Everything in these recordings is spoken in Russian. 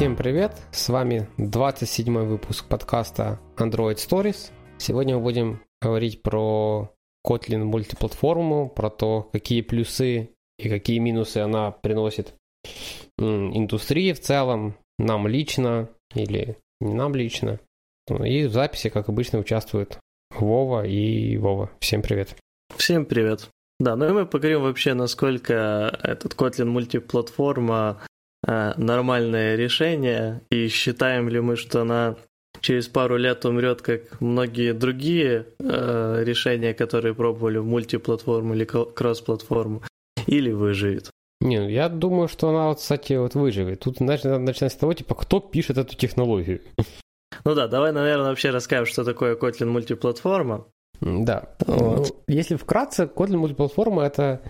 Всем привет! С вами 27 выпуск подкаста Android Stories. Сегодня мы будем говорить про Kotlin мультиплатформу, про то, какие плюсы и какие минусы она приносит индустрии в целом, нам лично или не нам лично. И в записи, как обычно, участвуют Вова и Вова. Всем привет. Всем привет. Да, ну и мы поговорим вообще, насколько этот Kotlin мультиплатформа нормальное решение, и считаем ли мы, что она через пару лет умрет, как многие другие э, решения, которые пробовали в мультиплатформу или кросс-платформу, или выживет. Не, ну я думаю, что она, вот, кстати, вот выживет. Тут значит, надо начинать с того, типа, кто пишет эту технологию. Ну да, давай, наверное, вообще расскажем, что такое Kotlin мультиплатформа. Да. Вот. Ну, если вкратце, Kotlin мультиплатформа это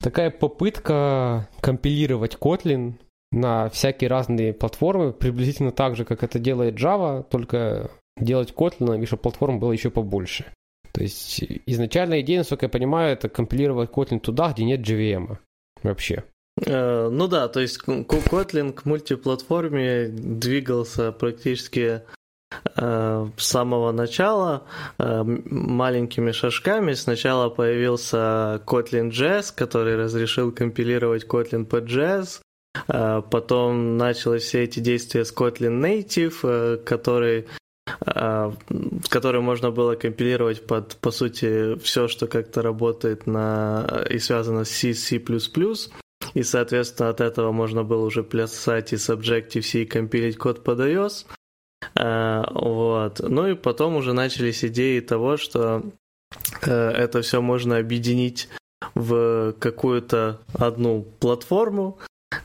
такая попытка компилировать Kotlin на всякие разные платформы, приблизительно так же, как это делает Java, только делать Kotlin, чтобы платформ было еще побольше. То есть изначальная идея, насколько я понимаю, это компилировать Kotlin туда, где нет JVM вообще. Э, ну да, то есть Kotlin к мультиплатформе двигался практически э, с самого начала э, маленькими шажками. Сначала появился Kotlin JS, который разрешил компилировать Kotlin под JS. Потом начались все эти действия с Kotlin Native, который в которой можно было компилировать под, по сути, все, что как-то работает на и связано с C, C++. И, соответственно, от этого можно было уже плясать и с Objective-C и компилить код под iOS. Вот. Ну и потом уже начались идеи того, что э, это все можно объединить в какую-то одну платформу,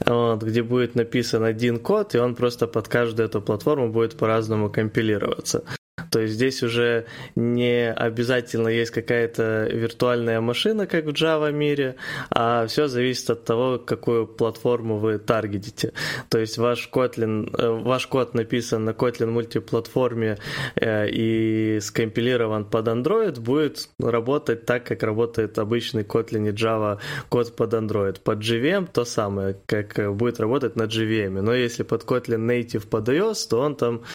вот, где будет написан один код, и он просто под каждую эту платформу будет по-разному компилироваться. То есть здесь уже не обязательно есть какая-то виртуальная машина, как в Java мире, а все зависит от того, какую платформу вы таргетите. То есть ваш Kotlin, э, ваш код написан на Kotlin мультиплатформе э, и скомпилирован под Android, будет работать так, как работает обычный Kotlin и Java код под Android. Под JVM то самое, как будет работать на JVM. Но если под Kotlin Native под iOS, то он там э,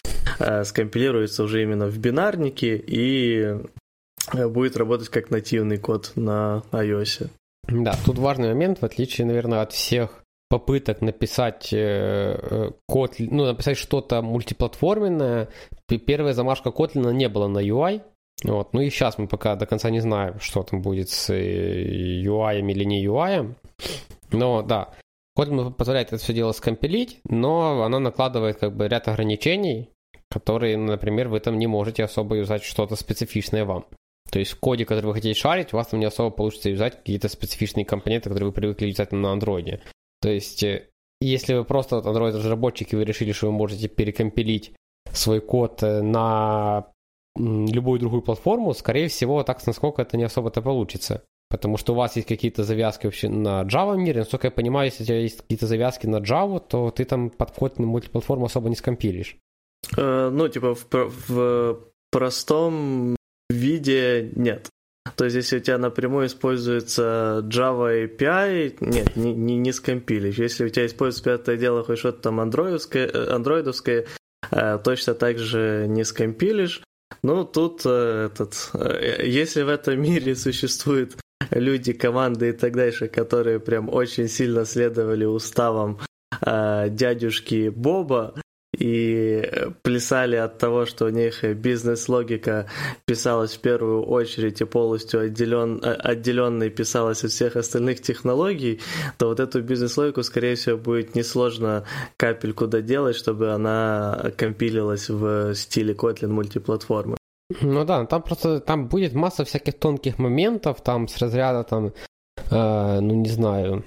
скомпилируется уже именно в бинарнике и э, будет работать как нативный код на iOS. Да, тут важный момент, в отличие, наверное, от всех попыток написать э, э код, ну, написать что-то мультиплатформенное, первая замашка Kotlin не было на UI, вот. Ну и сейчас мы пока до конца не знаем, что там будет с э, UI или не UI. Но да, Kotlin позволяет это все дело скомпилить, но она накладывает как бы ряд ограничений, которые, например, вы там не можете особо юзать что-то специфичное вам. То есть в коде, который вы хотите шарить, у вас там не особо получится юзать какие-то специфичные компоненты, которые вы привыкли юзать на андроиде. То есть э, если вы просто вот Android-разработчик и вы решили, что вы можете перекомпилить свой код э, на любую другую платформу, скорее всего, так насколько это не особо-то получится. Потому что у вас есть какие-то завязки вообще на Java мире. Насколько я понимаю, если у тебя есть какие-то завязки на Java, то ты там под на мультиплатформу особо не скомпилишь. Э, ну, типа, в, в простом виде нет. То есть, если у тебя напрямую используется Java API, нет, не, не, не скомпилишь. Если у тебя используется пятое дело хоть что-то там андроидовское, э, андроидовское э, точно так же не скомпилишь. Ну, тут этот, если в этом мире существуют люди, команды и так дальше, которые прям очень сильно следовали уставам дядюшки Боба, и плясали от того, что у них бизнес-логика писалась в первую очередь и полностью отделен, отделенной писалась от всех остальных технологий, то вот эту бизнес-логику, скорее всего, будет несложно капельку доделать, чтобы она компилилась в стиле Kotlin мультиплатформы. Ну да, там просто там будет масса всяких тонких моментов, там с разряда там, э, ну не знаю,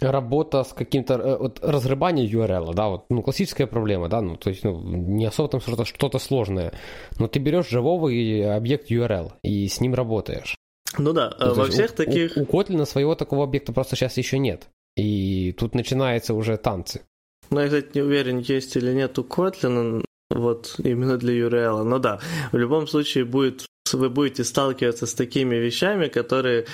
работа с каким-то э, вот, разрыбание URL, да, вот, ну, классическая проблема, да, ну, то есть, ну, не особо там что-то, что-то сложное, но ты берешь живого объект URL и с ним работаешь. Ну да, ну, во всех у, таких... У, у Kotlin своего такого объекта просто сейчас еще нет, и тут начинаются уже танцы. Ну, я, кстати, не уверен, есть или нет у Kotlin, вот именно для URL, но да, в любом случае будет вы будете сталкиваться с такими вещами, которые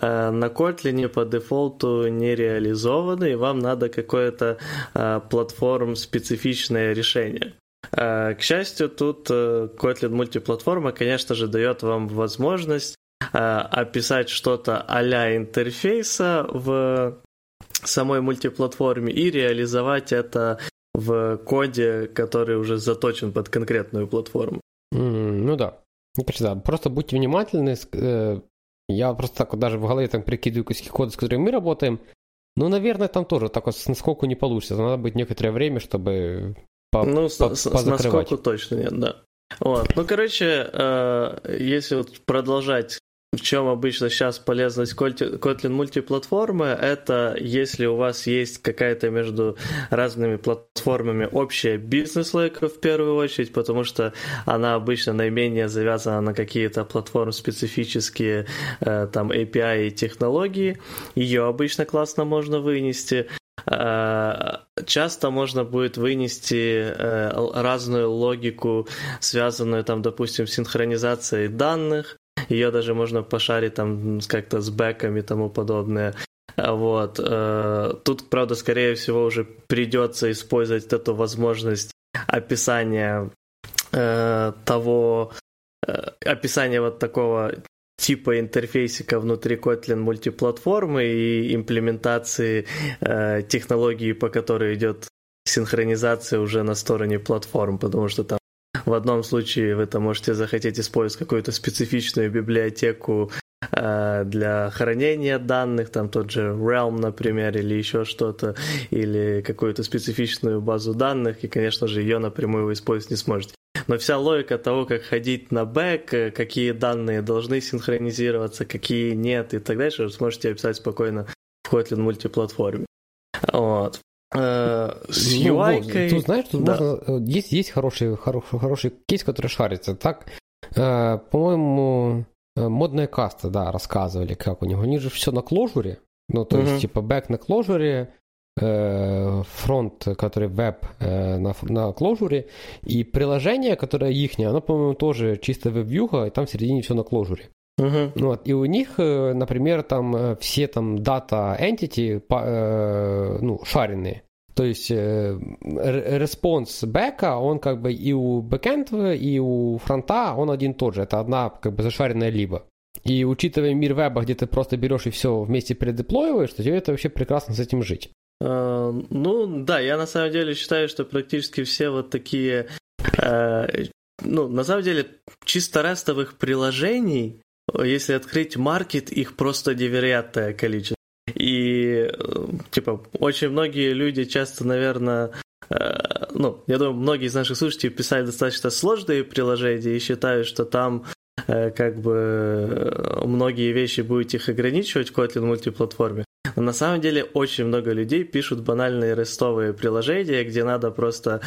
на Kotlin по дефолту не реализованы, и вам надо какое-то э, платформ-специфичное решение. Э, к счастью, тут Kotlin мультиплатформа, конечно же, дает вам возможность описать что-то а-ля интерфейса в самой мультиплатформе и реализовать это в коде, который уже заточен под конкретную платформу. Mm, ну да. Да. Просто будьте внимательны. Я просто так вот даже в голове там прикидываю куски кода, с которыми мы работаем. Ну, наверное, там тоже так вот насколько не получится. Надо быть некоторое время, чтобы по, ну, по, с, с насколько точно нет, да. Вот. Ну, короче, э, если вот продолжать в чем обычно сейчас полезность Kotlin мультиплатформы, это если у вас есть какая-то между разными платформами общая бизнес-логика в первую очередь, потому что она обычно наименее завязана на какие-то платформы специфические, э, там API и технологии. Ее обычно классно можно вынести. Э, часто можно будет вынести э, разную логику, связанную там, допустим, с синхронизацией данных, ее даже можно пошарить там как-то с бэками и тому подобное. Вот. Э, тут, правда, скорее всего, уже придется использовать эту возможность описания э, того, э, описания вот такого типа интерфейсика внутри Kotlin мультиплатформы и имплементации технологии, по которой идет синхронизация уже на стороне платформ, потому что там в одном случае вы там можете захотеть использовать какую-то специфичную библиотеку э, для хранения данных, там тот же Realm, например, или еще что-то, или какую-то специфичную базу данных, и, конечно же, ее напрямую вы использовать не сможете. Но вся логика того, как ходить на бэк, э, какие данные должны синхронизироваться, какие нет и так дальше, вы сможете описать спокойно в Kotlin мультиплатформе. Вот. Э, с ну, UI. Тут знаешь, тут да. можно. Э, есть, есть хороший, хороший, хороший кейс, который шарится. Так, э, по-моему, э, модная каста, да, рассказывали, как у него. Они же все на кложуре. Ну, то uh-huh. есть, типа, бэк на кложуре, э, фронт, который веб э, на, на кложуре, и приложение, которое их, оно, по-моему, тоже чисто веб-вьюха, и там в середине все на кложуре. Uh-huh. Вот, и у них, например, там все там data entity ну, шаренные. То есть э, response бэка, он как бы и у бэкэнда, и у фронта, он один тот же. Это одна как бы зашаренная либа. И учитывая мир веба, где ты просто берешь и все вместе предеплоиваешь, то тебе это вообще прекрасно с этим жить. Э, ну да, я на самом деле считаю, что практически все вот такие, uh, ну на самом деле чисто рестовых приложений, если открыть маркет, их просто невероятное количество. И, э, типа, очень многие люди часто, наверное, э, ну, я думаю, многие из наших слушателей писали достаточно сложные приложения и считают, что там э, как бы многие вещи будете их ограничивать в Kotlin мультиплатформе. Но на самом деле очень много людей пишут банальные рестовые приложения, где надо просто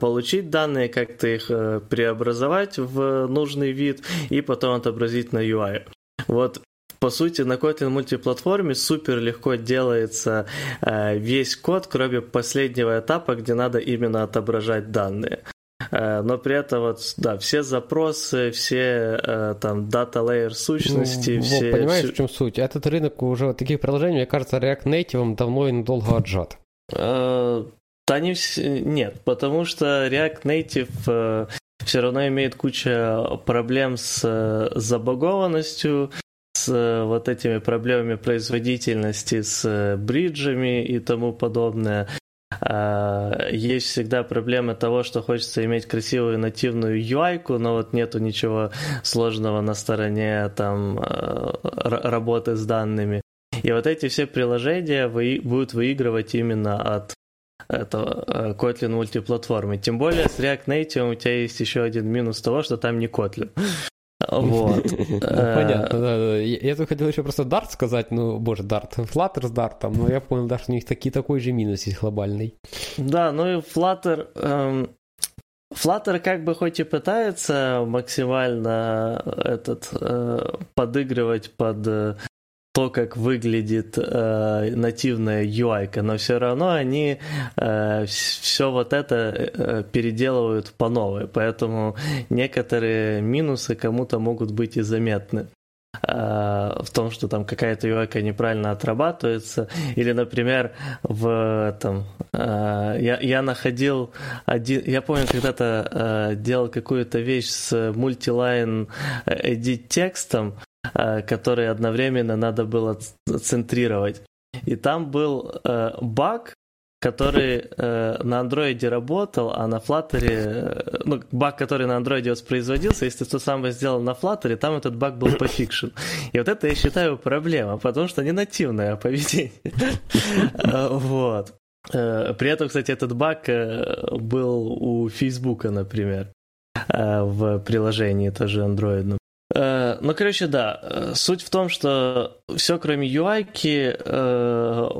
получить данные, как-то их преобразовать в нужный вид и потом отобразить на UI. Вот по сути, на Kotlin мультиплатформе супер легко делается э, весь код, кроме последнего этапа, где надо именно отображать данные. Э, но при этом вот, да, все запросы, все э, там data layer сущности, ну, все... Понимаешь, в чем суть? Этот рынок уже таких приложений, мне кажется, React Native давно и надолго отжат. Да не все... Нет, потому что React Native все равно имеет куча проблем с забагованностью, с э, вот этими проблемами производительности, с э, бриджами и тому подобное. А, есть всегда проблема того, что хочется иметь красивую нативную UI, но вот нету ничего сложного на стороне там э, работы с данными. И вот эти все приложения вы, будут выигрывать именно от этого Kotlin мультиплатформы. Тем более с React Native у тебя есть еще один минус того, что там не Kotlin. Вот. Ну, понятно, да, да. Я тут хотел еще просто Dart сказать, ну, боже, Dart, Flutter с Dart, но я понял, да, что у них таки, такой же минус есть глобальный. Да, ну и Flutter, эм, Flutter как бы хоть и пытается максимально этот э, подыгрывать под э, то, как выглядит э, нативная UI, но все равно они э, все вот это э, переделывают по новой, поэтому некоторые минусы кому-то могут быть и заметны. в том, что там какая-то UI неправильно отрабатывается, или, например, в там я, я находил один, я помню, когда-то делал какую-то вещь с мультилайн edit текстом, который одновременно надо было центрировать. И там был баг, который э, на андроиде работал, а на Flutter, э, ну, баг, который на андроиде воспроизводился, если ты то самое сделал на Flutter, там этот баг был пофикшен. И вот это я считаю проблема, потому что не нативное поведение. Вот. Э, при этом, кстати, этот баг э, был у Фейсбука, например, э, в приложении тоже андроидном. Ну, короче, да. Суть в том, что все, кроме UI,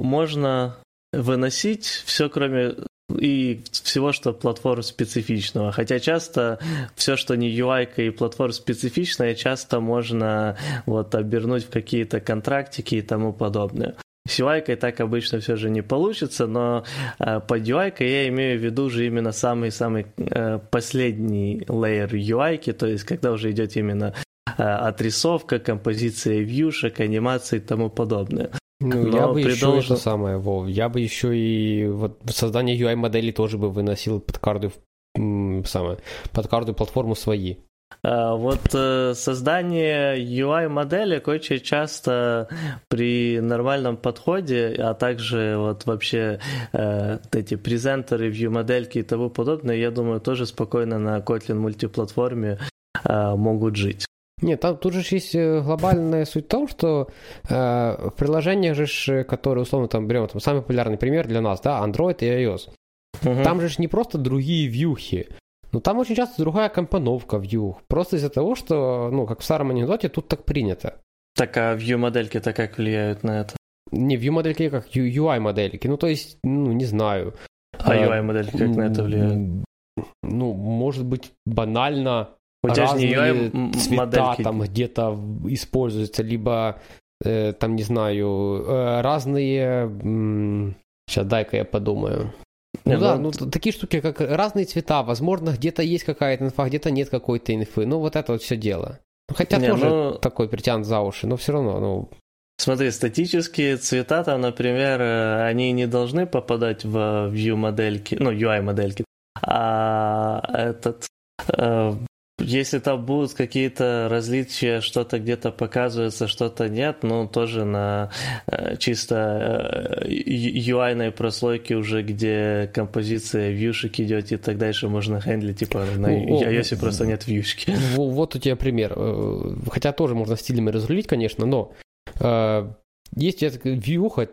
можно выносить все, кроме и всего, что платформ специфичного. Хотя часто все, что не UI и платформ специфичное, часто можно вот обернуть в какие-то контрактики и тому подобное. С UI так обычно все же не получится, но э, под UI я имею в виду же именно самый-самый э, последний layer UI, то есть когда уже идет именно э, отрисовка, композиция вьюшек, анимации и тому подобное. Ну, Но я бы еще это самое, Вов, я бы еще и вот создание UI-модели тоже бы выносил под каждую, самое, под каждую платформу свои. А, вот э, создание UI-модели очень часто при нормальном подходе, а также вот вообще э, эти презентеры, view-модельки и тому подобное, я думаю, тоже спокойно на Kotlin мультиплатформе э, могут жить. Нет, там тут же есть э, глобальная суть в том, что э, в приложениях же, которые условно там берем, там самый популярный пример для нас, да, Android и iOS. Угу. Там же не просто другие вьюхи, но там очень часто другая компоновка вьюх. Просто из-за того, что, ну, как в старом анекдоте, тут так принято. Так, а view-модельки-то как влияют на это? Не, view-модельки как UI-модельки. Ну, то есть, ну, не знаю. А UI-модельки как на это влияют? Ну, может быть, банально у тебя разные UI цвета модельки. там где-то используются, либо э, там, не знаю, э, разные... М- сейчас дай-ка я подумаю. Ну не, да, ну, ну такие штуки, как разные цвета, возможно, где-то есть какая-то инфа, где-то нет какой-то инфы. Ну, вот это вот все дело. Ну, хотя не, тоже ну... такой притянут за уши, но все равно, ну, Смотри, статические цвета там, например, э, они не должны попадать в view модельки, ну, UI модельки, а этот э, если там будут какие-то различия, что-то где-то показывается, что-то нет, ну, тоже на э, чисто э, UI прослойке уже, где композиция вьюшек идет и так дальше, можно хендлить, типа на iOS просто нет вьюшки. Вот у тебя пример. Э, хотя тоже можно стилями разрулить, конечно, но есть вьюха,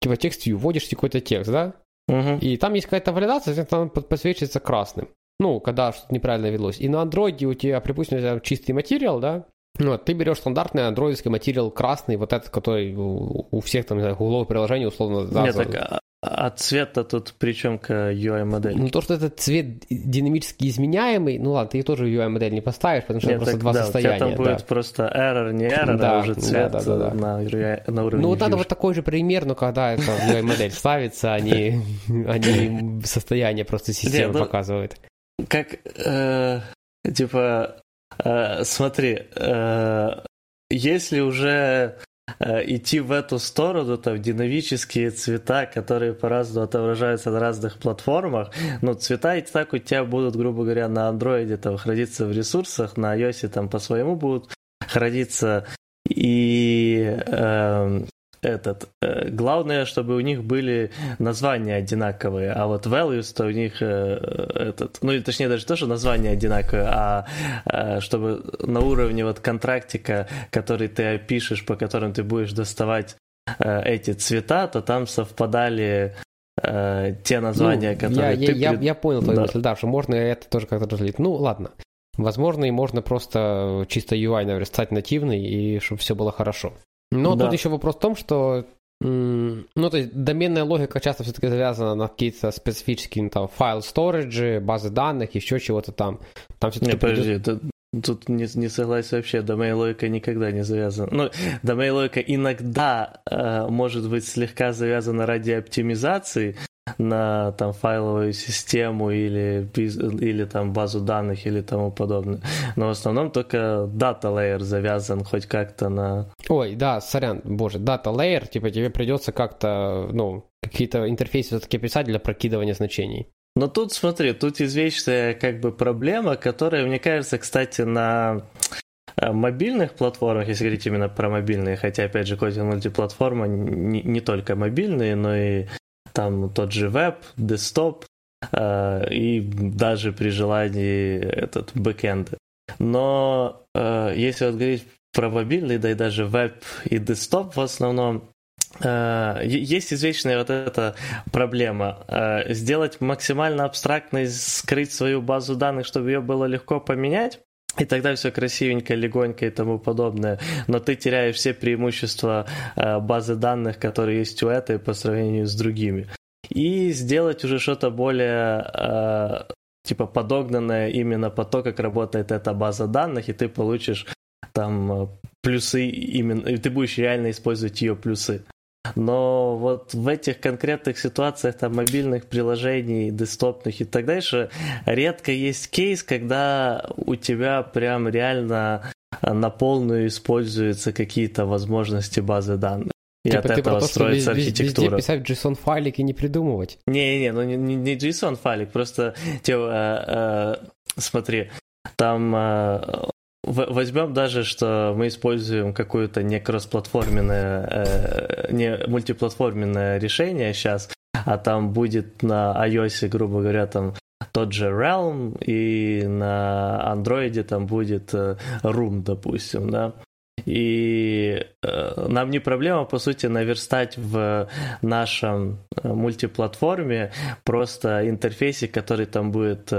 типа текст view, вводишь какой-то текст, да? Угу. И там есть какая-то валидация, там подсвечивается красным. Ну, когда что-то неправильно велось. И на андроиде у тебя, припустим, чистый материал, да, ну, ты берешь стандартный андроидский материал красный, вот этот, который у, всех там, не знаю, угловых приложений условно... Да, Нет, так, а, а цвет-то тут причем к UI-модели? Ну, то, что этот цвет динамически изменяемый, ну ладно, ты тоже UI-модель не поставишь, потому что Нет, просто так, два да, состояния. Там будет да. просто error, не error, да, а уже цвет да, да, да, да. На, на уровне Ну, вот надо вот такой же пример, но когда это UI-модель ставится, они, они состояние просто системы ну, показывают как, э, типа, э, смотри, э, если уже э, идти в эту сторону, там динамические цвета, которые по-разному отображаются на разных платформах, ну, цвета и так у тебя будут, грубо говоря, на андроиде там храниться в ресурсах, на iOS там по-своему будут храниться, и э, этот. Э, главное, чтобы у них были названия одинаковые, а вот values-то у них э, этот, ну или точнее даже то, что названия одинаковые, а э, чтобы на уровне вот контрактика, который ты пишешь, по которым ты будешь доставать эти цвета, то там совпадали те названия, ну, которые я, ты... Я, я, я понял твою да. мысль, да, что можно это тоже как-то разделить. Ну, ладно. Возможно, и можно просто чисто UI наверстать нативный, и чтобы все было хорошо. Но да. тут еще вопрос в том, что ну, то есть доменная логика часто все-таки завязана на какие-то специфические ну, там файл сториджи, базы данных, еще чего-то там. Там все-таки не, подожди, это, тут не, не согласен вообще, домен логика никогда не завязана. Ну, домен логика иногда э, может быть слегка завязана ради оптимизации, на там файловую систему или, или там базу данных или тому подобное. Но в основном только data layer завязан хоть как-то на... Ой, да, сорян, боже, data layer, типа тебе придется как-то, ну, какие-то интерфейсы все-таки писать для прокидывания значений. Но тут, смотри, тут извечная как бы проблема, которая, мне кажется, кстати, на э, мобильных платформах, если говорить именно про мобильные, хотя, опять же, Kotlin мультиплатформа не, не только мобильные, но и там тот же веб, десктоп, э, и даже при желании этот бэкэнд. Но э, если вот говорить про мобильный, да и даже веб и десктоп в основном, э, есть извечная вот эта проблема. Э, сделать максимально абстрактной, скрыть свою базу данных, чтобы ее было легко поменять, и тогда все красивенько, легонько и тому подобное. Но ты теряешь все преимущества э, базы данных, которые есть у этой по сравнению с другими. И сделать уже что-то более э, типа подогнанное именно по то, как работает эта база данных, и ты получишь там э, плюсы именно, и ты будешь реально использовать ее плюсы. Но вот в этих конкретных ситуациях там мобильных приложений, десктопных и так дальше, редко есть кейс, когда у тебя прям реально на полную используются какие-то возможности базы данных. И типа от ты этого строится что архитектура. Везде писать JSON-файлик и не придумывать. Не-не, ну не, не JSON-файлик, просто типа, э, э, смотри, там э, Возьмем даже, что мы используем какое-то не кроссплатформенное, э, не мультиплатформенное решение сейчас, а там будет на iOS, грубо говоря, там тот же Realm, и на Android там будет э, Room, допустим, да. И э, нам не проблема, по сути, наверстать в нашем мультиплатформе просто интерфейсик, который там будет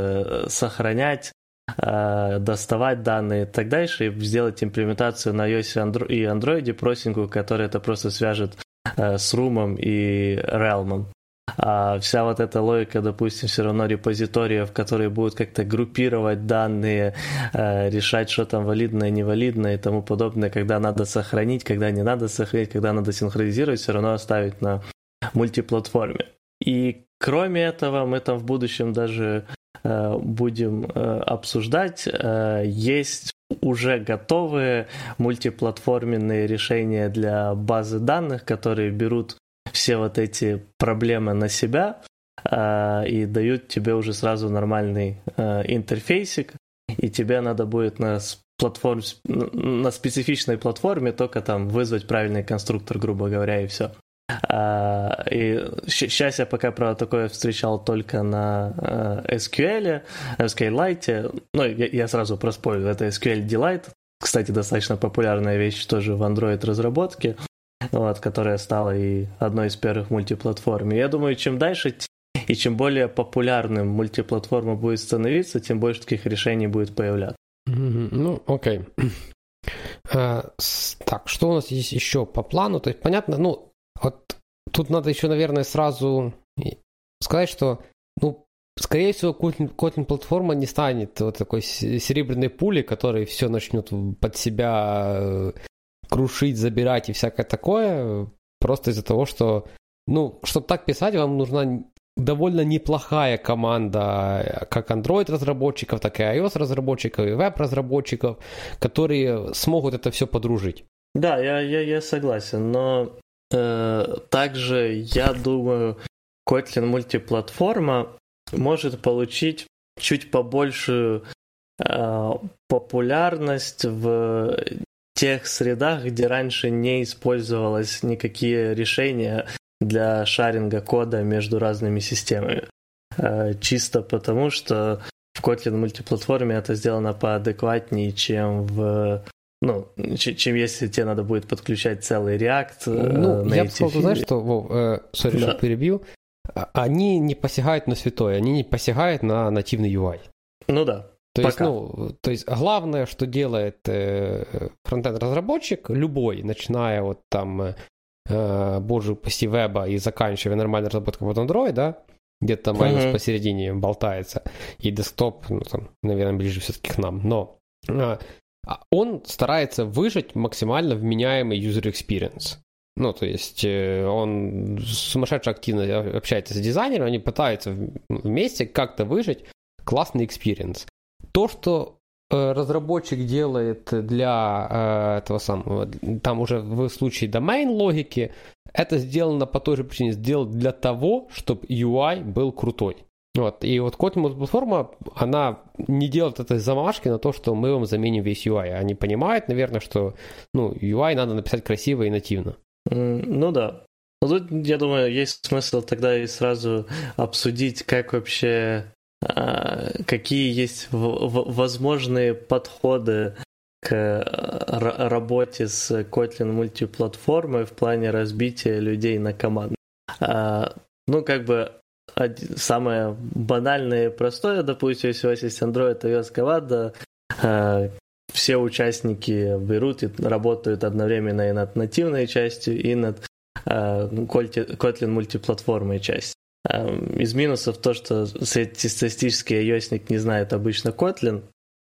сохранять Э, доставать данные и так дальше, и сделать имплементацию на iOS и Android простенькую, которая это просто свяжет э, с Room и Realm. А вся вот эта логика, допустим, все равно репозиториев, которые будут как-то группировать данные, э, решать, что там валидное, невалидное и тому подобное, когда надо сохранить, когда не надо сохранить, когда надо синхронизировать, все равно оставить на мультиплатформе. И кроме этого, мы там в будущем даже будем э, обсуждать. Э, есть уже готовые мультиплатформенные решения для базы данных, которые берут все вот эти проблемы на себя и дают тебе уже сразу нормальный интерфейсик, и тебе надо будет на платформ, на специфичной платформе только там вызвать правильный конструктор, грубо говоря, и все. А, и сейчас я пока, правда, такое встречал только на э, SQL, SQLite. Ну, я, я сразу проспорю, это SQL Delight. Кстати, достаточно популярная вещь тоже в Android разработке, вот, которая стала и одной из первых мультиплатформ. И я думаю, чем дальше и чем более популярным мультиплатформа будет становиться, тем больше таких решений будет появляться. Ну, окей. А, так, что у нас есть еще по плану? То есть, понятно, ну, вот тут надо еще, наверное, сразу сказать, что, ну, скорее всего, Kotlin платформа не станет вот такой серебряной пули, который все начнет под себя э, крушить, забирать и всякое такое, просто из-за того, что, ну, чтобы так писать, вам нужна довольно неплохая команда как Android-разработчиков, так и iOS-разработчиков, и веб-разработчиков, которые смогут это все подружить. Да, я, я, я согласен, но также, я думаю, Kotlin мультиплатформа может получить чуть побольшую э, популярность в тех средах, где раньше не использовалось никакие решения для шаринга кода между разными системами. Э, чисто потому, что в Kotlin мультиплатформе это сделано поадекватнее, чем в ну, чем если тебе надо будет подключать целый React. Э, ну, я бы сказал, знаешь, что, Вов, э, sorry, да. что перебью, а, они не посягают на святое, они не посягают на нативный UI. Ну да. То Пока. есть, ну, то есть главное, что делает э, фронтенд разработчик, любой, начиная от там, э, боже упаси, веба и заканчивая нормальной разработкой под Android, да, где-то там uh-huh. посередине болтается, и десктоп, ну, там, наверное, ближе все-таки к нам, но э, а он старается выжать максимально вменяемый user experience. Ну, то есть э, он сумасшедше активно общается с дизайнером, они пытаются вместе как-то выжить классный experience. То, что э, разработчик делает для э, этого самого, там уже в случае domain логики, это сделано по той же причине, сделано для того, чтобы UI был крутой. Вот. И вот Kotlin платформа, она не делает этой замашки на то, что мы вам заменим весь UI. Они понимают, наверное, что ну, UI надо написать красиво и нативно. Ну да. Ну тут, я думаю, есть смысл тогда и сразу обсудить, как вообще, а, какие есть возможные подходы к а, работе с Kotlin мультиплатформой в плане разбития людей на команды. А, ну, как бы самое банальное и простое, допустим, если у вас есть Android, iOS команда, все участники берут и работают одновременно и над нативной частью, и над Kotlin мультиплатформой частью. Из минусов то, что среднестатистический ios не знает обычно Kotlin,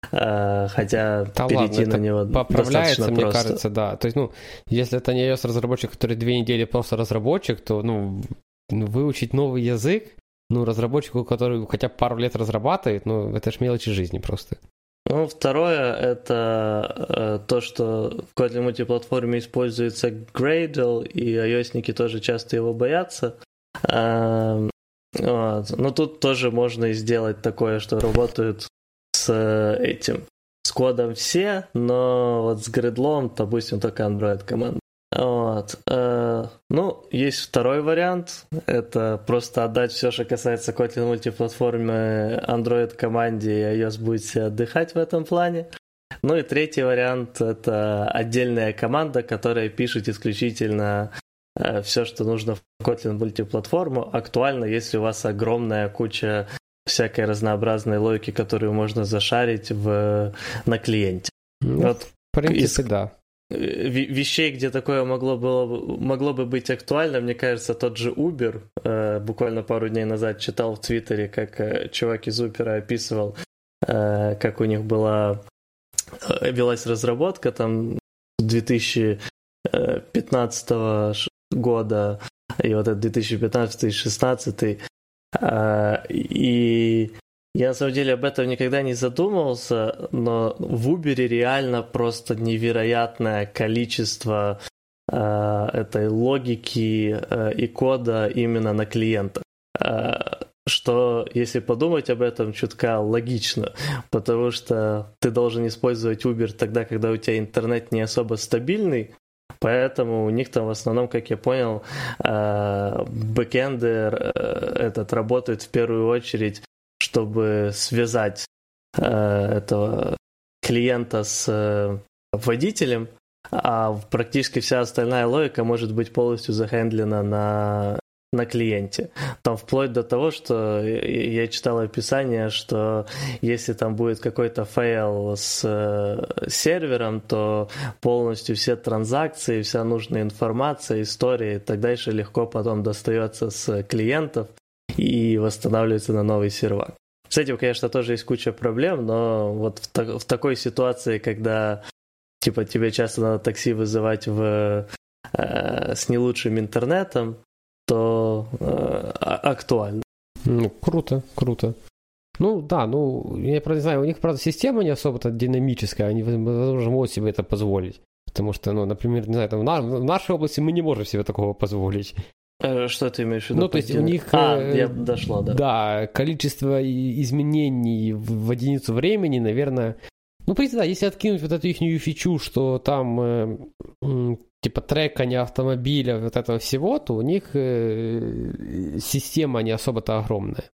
хотя да перейти ладно, на него поправляется, достаточно мне просто. кажется, да. То есть, ну, если это не iOS-разработчик, который две недели просто разработчик, то, ну, выучить новый язык, ну, разработчику, который хотя бы пару лет разрабатывает, ну, это ж мелочи жизни просто. Ну, второе это э, то, что в Kotlin мультиплатформе используется Gradle, и ios тоже часто его боятся. Э, вот. Но тут тоже можно и сделать такое, что работают с этим, с кодом все, но вот с гридлом, допустим, только Android команда. Вот. Э, ну, есть второй вариант. Это просто отдать все, что касается Kotlin мультиплатформы Android команде, и iOS будет себе отдыхать в этом плане. Ну и третий вариант — это отдельная команда, которая пишет исключительно э, все, что нужно в Kotlin мультиплатформу. Актуально, если у вас огромная куча всякой разнообразной логики, которую можно зашарить в, на клиенте. Ну, вот, в принципе, из, да вещей, где такое могло, было, могло бы быть актуально, мне кажется, тот же Uber. Э, буквально пару дней назад читал в Твиттере, как э, чувак из Uber описывал, э, как у них была велась разработка там 2015 года и вот это 2015-2016 и я на самом деле об этом никогда не задумывался, но в Uber реально просто невероятное количество э, этой логики э, и кода именно на клиента. Э, что, если подумать об этом, чутка логично, потому что ты должен использовать Uber тогда, когда у тебя интернет не особо стабильный, Поэтому у них там в основном, как я понял, э, бэкенды э, этот работает в первую очередь чтобы связать э, этого клиента с э, водителем, а практически вся остальная логика может быть полностью захендлена на, на клиенте. Там вплоть до того, что я читал описание, что если там будет какой-то fail с э, сервером, то полностью все транзакции, вся нужная информация, история и так дальше легко потом достается с клиентов и восстанавливается на новый сервак. С этим, конечно, тоже есть куча проблем, но вот в, та- в такой ситуации, когда типа тебе часто надо такси вызывать в, э, с не лучшим интернетом, то э, а, актуально. Ну, круто, круто. Ну да, ну, я правда не знаю, у них, правда, система не особо-то динамическая, они, возможно, могут себе это позволить. Потому что, ну, например, не знаю, там, в, нашей области мы не можем себе такого позволить. Э, что ты имеешь в виду? Ну, то есть у них... А, э, я дошло, да. Да, количество изменений в единицу времени, наверное... Ну, в принципе, да, если откинуть вот эту их фичу, что там э, типа трекания автомобиля, вот этого всего, то у них э, система не особо-то огромная.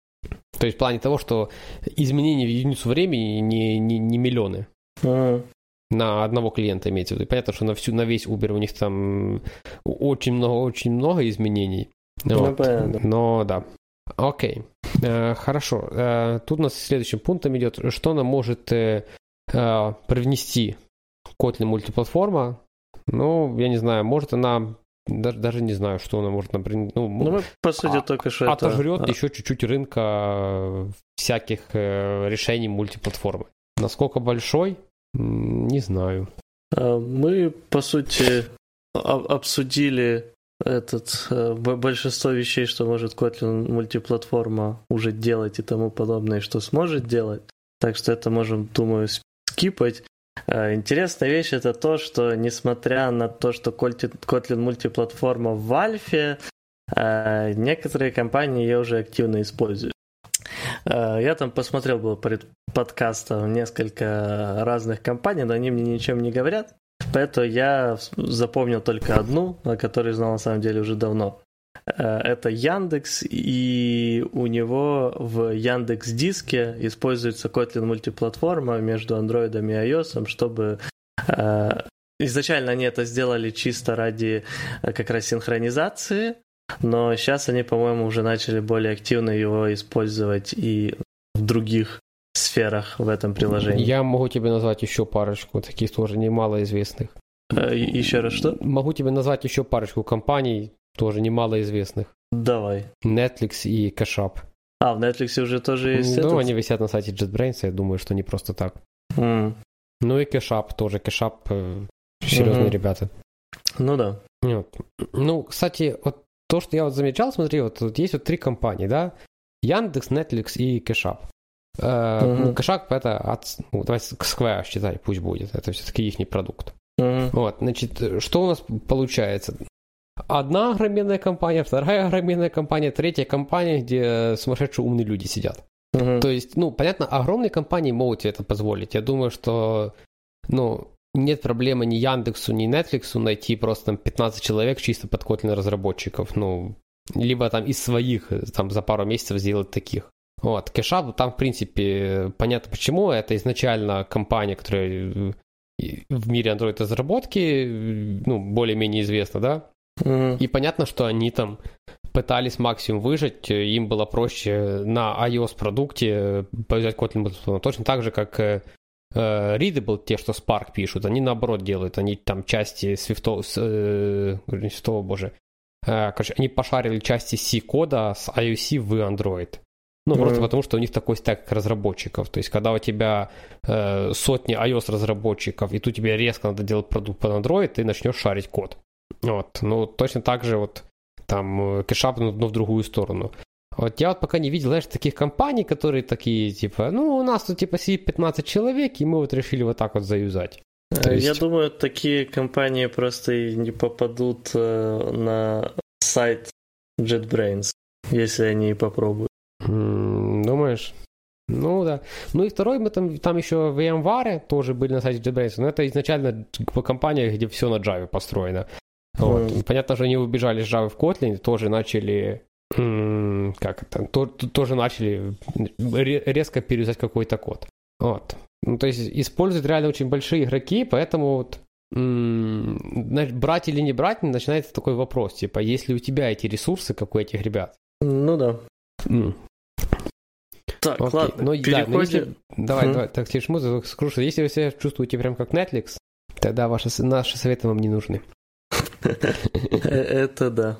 То есть в плане того, что изменения в единицу времени не, не, не миллионы. А, на одного клиента имеется в виду. Понятно, что на, всю, на весь Uber у них там очень много, очень много изменений. Ну, вот. понятно. Но да. Окей. Э, хорошо. Э, тут у нас следующим пунктом идет, что нам может э, э, привнести Kotlin мультиплатформа. Ну, я не знаю, может она даже, даже не знаю, что она может, например, ну, ну мы, по сути, а, только что отожрет это... еще чуть-чуть рынка всяких э, решений мультиплатформы. Насколько большой, не знаю. А, мы, по сути, обсудили этот большинство вещей, что может Kotlin мультиплатформа уже делать и тому подобное, что сможет делать. Так что это можем, думаю, скипать. Интересная вещь это то, что несмотря на то, что Kotlin мультиплатформа в Альфе, некоторые компании ее уже активно используют. Я там посмотрел был перед подкастом несколько разных компаний, но они мне ничем не говорят. Поэтому я запомнил только одну, о которой знал на самом деле уже давно. Э, это Яндекс, и у него в Яндекс Диске используется Kotlin мультиплатформа между Android и iOS, чтобы э, изначально они это сделали чисто ради э, как раз синхронизации, но сейчас они, по-моему, уже начали более активно его использовать и в других сферах в этом приложении. Я могу тебе назвать еще парочку таких тоже немалоизвестных. Еще раз что? Могу тебе назвать еще парочку компаний, тоже немалоизвестных. Давай. Netflix и CashUp. А, в Netflix уже тоже есть Ну, этот? они висят на сайте JetBrains, я думаю, что не просто так. Mm. Ну и CashUp тоже. CashUp э, серьезные mm-hmm. ребята. Ну да. Вот. Ну, кстати, вот то, что я вот замечал, смотри, вот, вот есть вот три компании, да? Яндекс, Netflix и. Uh, uh-huh. кошак это от, ну, давайте Square считай, пусть будет. Это все-таки их продукт. Uh-huh. Вот, значит, что у нас получается? Одна огроменная компания, вторая огроменная компания, третья компания, где сумасшедшие умные люди сидят. Uh-huh. То есть, ну, понятно, огромные компании могут себе это позволить. Я думаю, что, ну, нет проблемы ни Яндексу, ни Netflix найти просто там 15 человек чисто под Kotlin разработчиков. Ну, либо там из своих там за пару месяцев сделать таких. Вот, Кэшап, там, в принципе, понятно почему. Это изначально компания, которая в мире Android разработки, ну, более-менее известна, да? Mm-hmm. И понятно, что они там пытались максимум выжить, им было проще на iOS продукте взять Kotlin точно так же, как э, Readable, те, что Spark пишут, они наоборот делают, они там части Swift, э, Swift боже, э, короче, они пошарили части C-кода с iOS в Android. Ну, mm-hmm. просто потому, что у них такой стек разработчиков. То есть, когда у тебя э, сотни iOS разработчиков, и тут тебе резко надо делать продукт под Android, ты начнешь шарить код. Вот. Ну, точно так же вот там кэшап, но в другую сторону. Вот я вот пока не видел, знаешь, таких компаний, которые такие, типа, ну, у нас тут, типа, сидит 15 человек, и мы вот решили вот так вот заюзать. То есть... Я думаю, такие компании просто и не попадут э, на сайт JetBrains, если они и попробуют. Думаешь? Ну да. Ну и второй, мы там, там еще VMware тоже были на сайте JetBrains, но это изначально компания, где все на Java построено. Вот. Mm. Понятно, что они убежали с Java в Kotlin, тоже начали как это, то, тоже начали резко переюзать какой-то код. Вот. Ну, то есть используют реально очень большие игроки, поэтому вот брать или не брать, начинается такой вопрос, типа, есть ли у тебя эти ресурсы, как у этих ребят? Ну да. Mm. Так, Окей. ладно, ну, переходим. Да, если... Давай, mm. давай, так, тише музыку скрушу. Если вы себя чувствуете прям как Netflix, тогда ваши, наши советы вам не нужны. Это да.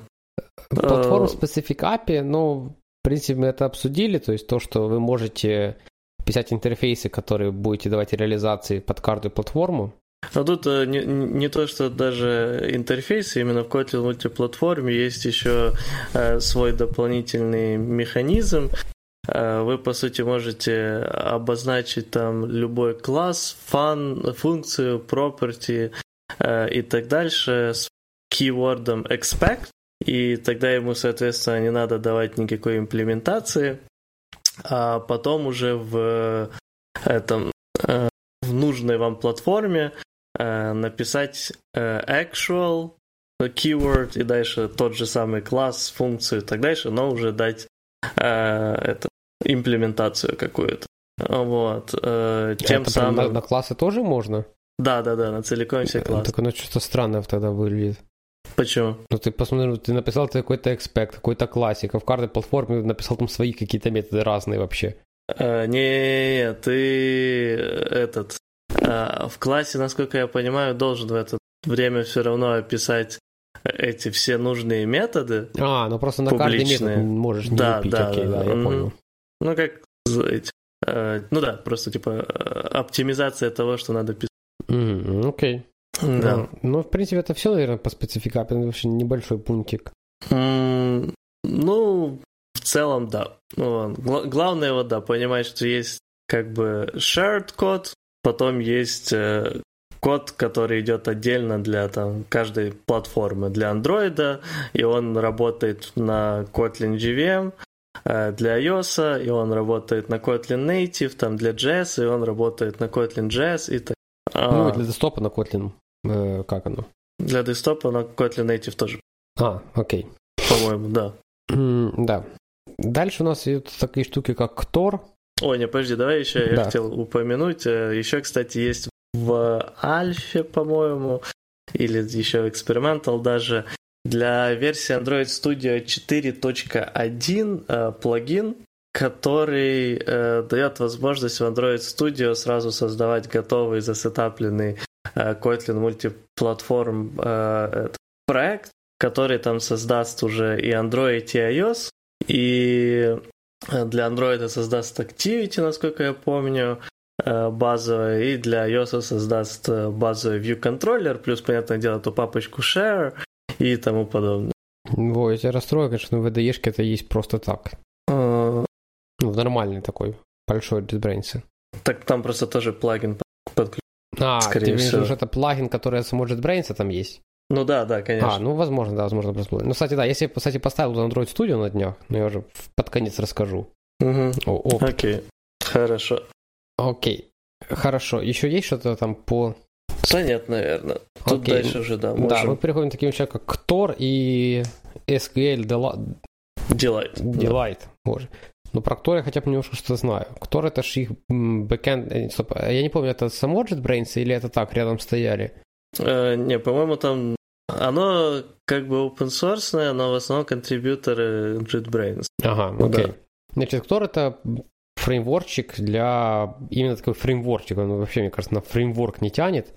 Платформу Specific API, ну, в принципе, мы это обсудили, то есть то, что вы можете писать интерфейсы, которые будете давать реализации под каждую платформу. А тут э, не, не то, что даже интерфейсы, именно в Kotlin мультиплатформе есть еще э, свой дополнительный механизм, Э, вы, по сути, можете обозначить там любой класс, фан, функцию, property э, и так дальше с keywordом expect, и тогда ему, соответственно, не надо давать никакой имплементации, а потом уже в этом э, в нужной вам платформе написать actual keyword и дальше тот же самый класс, функцию и так дальше, но уже дать это имплементацию какую-то. Вот. Э, тем это самым... На, на классы тоже можно? Да, да, да, на целиком все классы. Так оно что-то странное тогда выглядит. Почему? Ну ты посмотри, ты написал какой-то экспект, какой-то классик, а в каждой платформе написал там свои какие-то методы разные вообще. А, не, ты этот а, в классе, насколько я понимаю, должен в это время все равно описать эти все нужные методы. А, ну просто на каждый метод можешь не да, лепить, да, окей, да, да, я понял. Ну, как эти, э, ну да, просто типа оптимизация того, что надо писать. Mm, окей. Да. Ну, в принципе, это все, наверное, по спецификации. Вообще небольшой пунктик. Ну, в целом, да. Ну, гла- главное, вот, да, понимать, что есть как бы shared код, потом есть э, код, который идет отдельно для там, каждой платформы. Для Android, и он работает на Kotlin JVM, э, для iOS, и он работает на Kotlin Native, там для JS, и он работает на Kotlin JS, и так. А, Ну, и для десктопа на Kotlin. Э, как оно? для десктопа на Kotlin Native тоже, А, окей. по-моему, да. Да. Дальше у нас идут такие штуки, как Ктор. Ой, не, подожди, давай еще я Да. хотел упомянуть. э, Еще, кстати, есть в Альфе, по-моему, или еще в Experimental даже, для версии Android Studio 4.1 э, плагин, который дает возможность в Android Studio сразу создавать готовый засетапленный Kotlin мультиплатформ э, проект, который там создаст уже и Android, и iOS, и э, для Android создаст Activity, насколько я помню, э, базовая, и для iOS создаст э, базовый View Controller, плюс, понятное дело, эту папочку Share и тому подобное. Во, я тебя расстрою, конечно, в VDE это есть просто так. Э, Ну, нормальный такой большой JetBrains. Так там просто тоже плагин подключен. А, Скорее ты имеешь всего. что это плагин, который от самого JetBrains там есть? Ну да, да, конечно. А, ну, возможно, да, возможно, просто. Ну, кстати, да, если, кстати, поставил Android Studio на днях, ну, я уже под конец расскажу. Мгм. О, Окей, хорошо. окей. Хорошо. Еще есть что-то там по... Да нет, наверное. Тут Окей. дальше уже, да, Да, мы можем переходим к таким вещам, как Ктор и SQL Deli- делать. Delight. Боже. Ну, про Ктор я хотя бы немножко что-то знаю. Ктор это ж их бэкэнд... э, Стоп, а я не помню, это само JetBrains или это так, рядом стояли? Э, не, по-моему, там оно как бы open source, но в основном контрибьюторы JetBrains. Ага, окей. да. Значит, Ктор это фреймворчик для... Именно такой фреймворчик, он вообще, мне кажется, на фреймворк не тянет,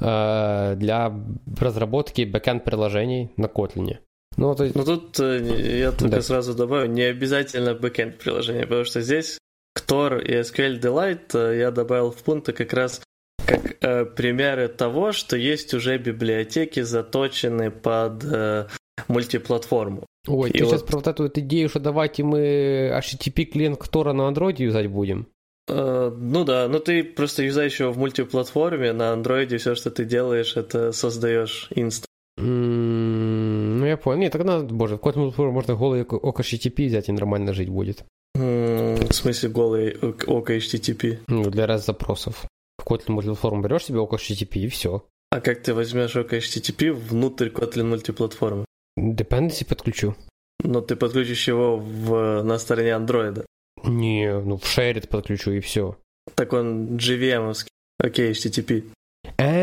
э, для разработки бэкэнд приложений на Kotlin. Ну, то Ну тут э, я только Да. сразу добавлю, не обязательно бэкэнд приложение, потому что здесь Ktor и SQL Delight э, я добавил в пункты как раз как э, примеры того, что есть уже библиотеки, заточенные под э, мультиплатформу. ой, и ты сейчас вот- про вот эту вот идею, что давайте мы HTTP клиент Ktor а на Android юзать будем? Э, ну да, ну ты просто юзаешь его в мультиплатформе, на андроиде все, что ты делаешь, это создаешь инст. Я понял. Нет, тогда, боже, в Kotlin Platform можно голый ок HTTP взять и нормально жить будет. В смысле голый ок- ок HTTP. Ну, для раз запросов. В Kotlin Platform берешь себе ок HTTP и все. А как ты возьмешь ок HTTP внутрь Kotlin мультиплатформы? Dependency подключу. Но ты подключишь его в, на стороне андроида. Не, ну в Shared подключу и все. Так он JVM-овский. Окей, HTTP. Э,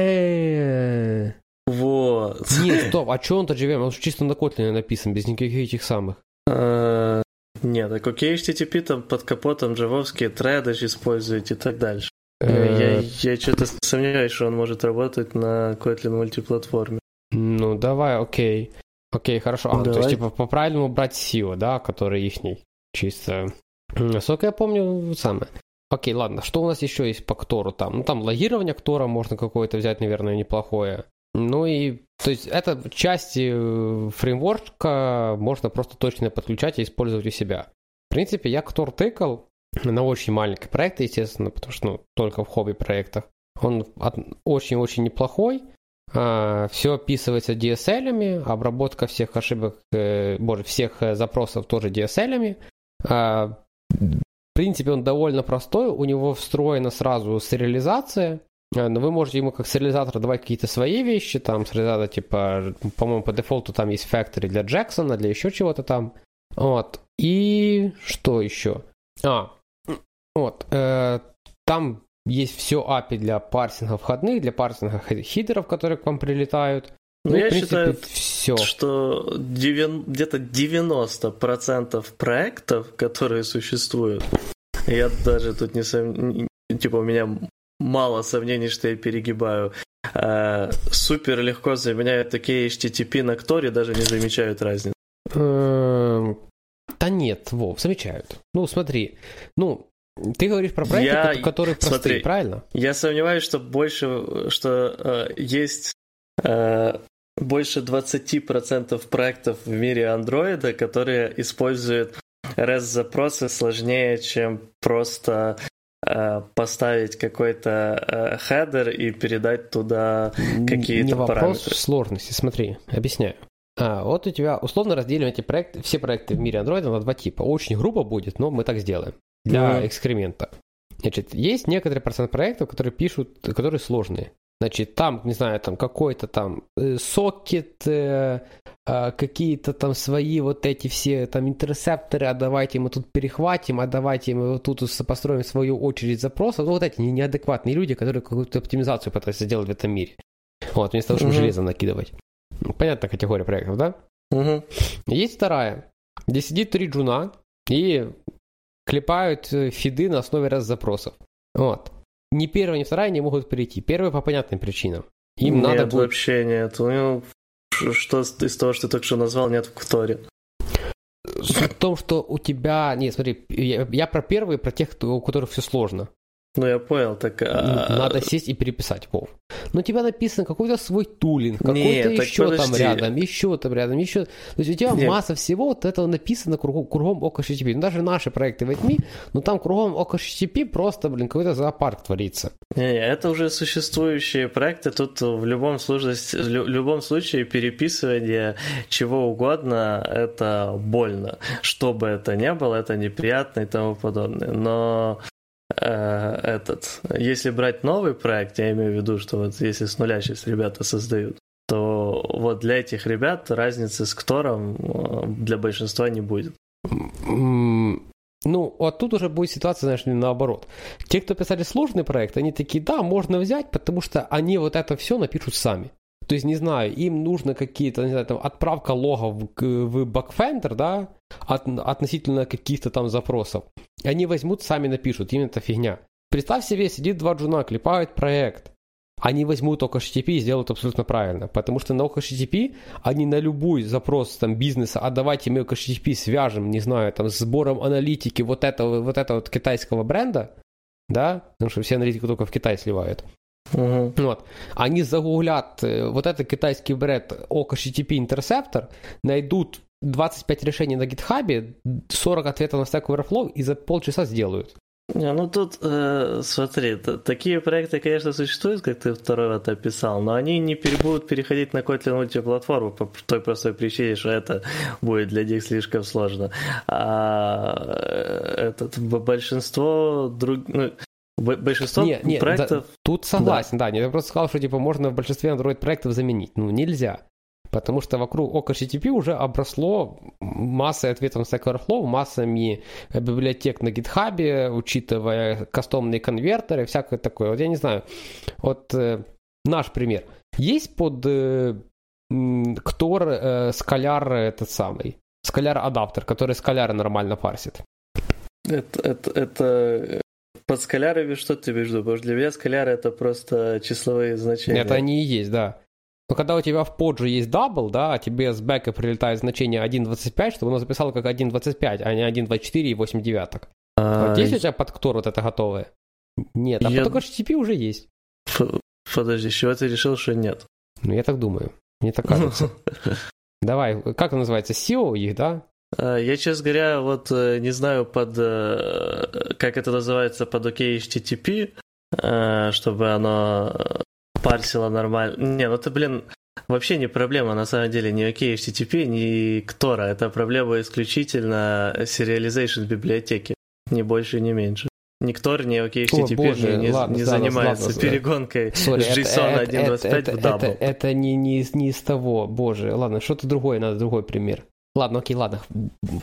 Вот. Не, стоп, а что он-то JVM? Он же чисто на Kotlin написан, без никаких этих самых. Э, Нет, так окей, HTTP там под капотом джавовские треды же используют и так дальше. Э, Я, я что-то сомневаюсь, что он может работать на Kotlin мультиплатформе. Ну, давай, окей. Окей, хорошо. А, то Давай. есть, типа, по-правильному брать SEO, да, который ихний. Чисто. Насколько я помню, самое. Окей, ладно, что у нас еще есть по Ктору там? Ну, там логирование Ктора можно какое-то взять, наверное, неплохое. Ну и, то есть, это части э, фреймворка можно просто точно подключать и использовать у себя. В принципе, я Ктор тыкал на очень маленькие проекты, естественно, потому что, ну, только в хобби-проектах. Он очень-очень неплохой, все описывается DSL-ами, обработка всех ошибок, э, боже, всех э, запросов тоже DSL-ами. А, в принципе, он довольно простой, у него встроена сразу сериализация, но вы можете ему как сериализатор давать какие-то свои вещи, там сериализатор типа, по-моему, по дефолту там есть factory для Джексона, для еще чего-то там. Вот. И что еще? А, вот. э, там есть все API для парсинга входных, для парсинга хи- хидеров, которые к вам прилетают. Ну, я в принципе, считаю, все. что где-то 90% проектов, которые существуют, я даже тут не сом... типа у меня мало сомнений, что я перегибаю, э, супер легко заменяют такие HTTP на Кторе, даже не замечают разницы. Эм, Да нет, Вов, замечают. Ну, смотри, ну, Ты говоришь про проекты, я, которые простые, смотри, правильно? Я сомневаюсь, что больше, что э, есть э, больше 20% проектов в мире андроида, которые используют REST-запросы сложнее, чем просто поставить какой-то э, хедер и передать туда какие-то Не вопрос параметры. сложности, смотри, объясняю. А, вот у тебя условно разделим эти проекты, все проекты в мире Android на два типа. Очень грубо будет, но мы так сделаем для mm-hmm. экскремента. Значит, есть некоторый процент проектов, которые пишут, которые сложные. Значит, там, не знаю, там какой-то там э, сокет, э, э, какие-то там свои вот эти все там интерсепторы, а давайте мы тут перехватим, а давайте мы вот тут построим свою очередь запросов. Ну, вот эти неадекватные люди, которые какую-то оптимизацию пытаются сделать в этом мире. Вот, вместо того, чтобы mm-hmm. железо накидывать. Ну, понятная категория проектов, да? Mm-hmm. Есть вторая, где сидит три джуна и клепают э, фиды на основе раз запросов. Вот. Ни первая, ни вторая не могут прийти. Первая по понятным причинам. Им нет, надо будет... вообще нет. Ну, что из того, что ты только что назвал, нет в Кторе. Суть в том, что у тебя... Не, смотри, я, я про первые, про тех, у которых все сложно. Ну, я понял, так... А... Надо сесть и переписать, Вов. Но у тебя написан какой-то свой тулинг, какой-то еще подожди. там рядом, еще там рядом, еще... То есть у тебя Нет. масса всего вот этого написано кругом, кругом OCHTTP. Ну, даже наши проекты возьми, но там кругом OCHTTP просто, блин, какой-то зоопарк творится. Не, это уже существующие проекты, тут в любом, сложности, в любом случае переписывание чего угодно, это больно. Что бы это ни было, это неприятно и тому подобное. Но этот, если брать новый проект, я имею в виду, что вот если с нуля сейчас ребята создают, то вот для этих ребят разницы с которым э, для большинства не будет. Ну, а тут уже будет ситуация, знаешь, наоборот. Те, кто писали сложный проект, они такие, да, можно взять, потому что они вот это все напишут сами. То есть, не знаю, им нужно какие-то, не знаю, там, отправка логов в, Backfender, да, от, относительно каких-то там запросов. И они возьмут, сами напишут, им это фигня. Представь себе, сидит два джуна, клепают проект. Они возьмут только HTTP и сделают абсолютно правильно. Потому что на HTTP они на любой запрос там, бизнеса, а давайте мы HTTP свяжем, не знаю, там, с сбором аналитики вот этого вот, этого вот китайского бренда, да, потому что все аналитики только в Китай сливают. Угу. Вот. Они загуглят э, вот этот китайский бренд OCHTTP Interceptor, найдут 25 решений на гитхабе, 40 ответов на Stack Overflow и за полчаса сделают. Не, ну тут, э, смотри, такие проекты, конечно, существуют, как ты второй вот описал, но они не пере- будут переходить на Kotlin мультиплатформу по той простой причине, что это будет для них слишком сложно. А э, этот, большинство друг, ну, Большинство не, не, проектов... Да, тут согласен, да. да. Я просто сказал, что типа можно в большинстве Android проектов заменить. Ну, нельзя. Потому что вокруг OCHTTP уже обросло массой ответов на Stack Overflow, массами библиотек на GitHub, учитывая кастомные конвертеры, всякое такое. Вот я не знаю, вот э, наш пример. Есть под э, Ktor э, скаляр этот самый, скаляр адаптер, который скаляры нормально парсит? Это, это, это под скалярами что ты имеешь в виду? Потому что для меня скаляры это просто числовые значения. Это они и есть, да. Но когда у тебя в POJO есть double, да, а тебе с бэка прилетает значение 1.25, чтобы оно записало как 1.25, а не 1.24 и 8 девяток. А... Вот есть у тебя под Ktor вот это готовое? Нет, а я... под HTTP уже есть. Подожди, с чего ты решил, что нет? Ну, я так думаю. Мне так кажется. Давай, как называется? SEO их, да? А, я, честно говоря, вот э, не знаю, под э, как это называется под OK HTTP, э, чтобы оно парсило нормально. Не, ну это, блин, вообще не проблема, на самом деле, ни OK HTTP, ни Ктора. Это проблема исключительно serialization библиотеки. Ни больше, ни меньше. Никто не окей, HTTP О, боже, не, ладно, не да, занимается ладно, перегонкой Sorry, с JSON 1.25 в double. Это, это не, не, не из того, боже, ладно, что-то другое, надо другой пример. Ладно, окей, ладно,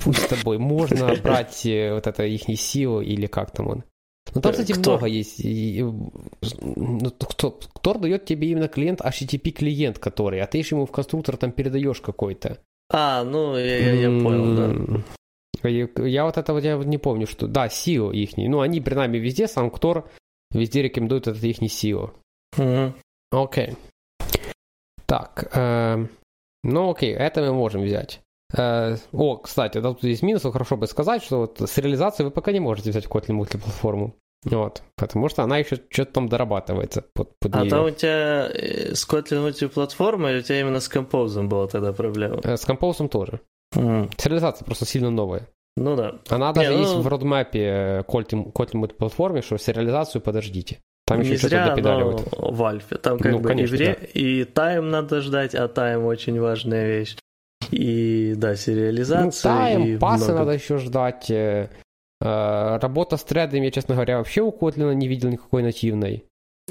пусть с тобой. Можно брать э, вот это их SEO или как там он. Ну там, кстати, кто? много есть. Ну, кто, кто дает тебе именно клиент, HTTP клиент, который, а ты еще ему в конструктор там передаешь какой-то. А, ну, я, я, я понял, да. Я, я вот это вот я не помню, что... Да, SEO их. Ну, они, при нами везде, сам Ктор везде рекомендует этот их SEO. Угу. Окей. Так. Э, ну, окей, это мы можем взять. Э, о, кстати, да, тут есть минус, хорошо бы сказать, что вот с реализацией вы пока не можете взять Kotlin мультиплатформу. Вот, потому что она еще что-то там дорабатывается под, под А нее. там у тебя э, с Kotlin мультиплатформа или у тебя именно с Compose была тогда проблема? Э, С Compose тоже. Мгм. С реализацией просто сильно новая. Ну да. Она даже Не, ну- есть в родмапе Kotlin, Kotlin мультиплатформе, что сериализацию подождите. Там еще что-то допедаливают. в альфе. Там как Ну, бы конечно, и, вре- и тайм надо ждать, а тайм очень важная вещь. И да, Ну, сериализация. тайм, и пасы много- надо еще ждать. э, э, Работа с тредами, я, честно говоря, вообще у Kotlin не видел никакой нативной.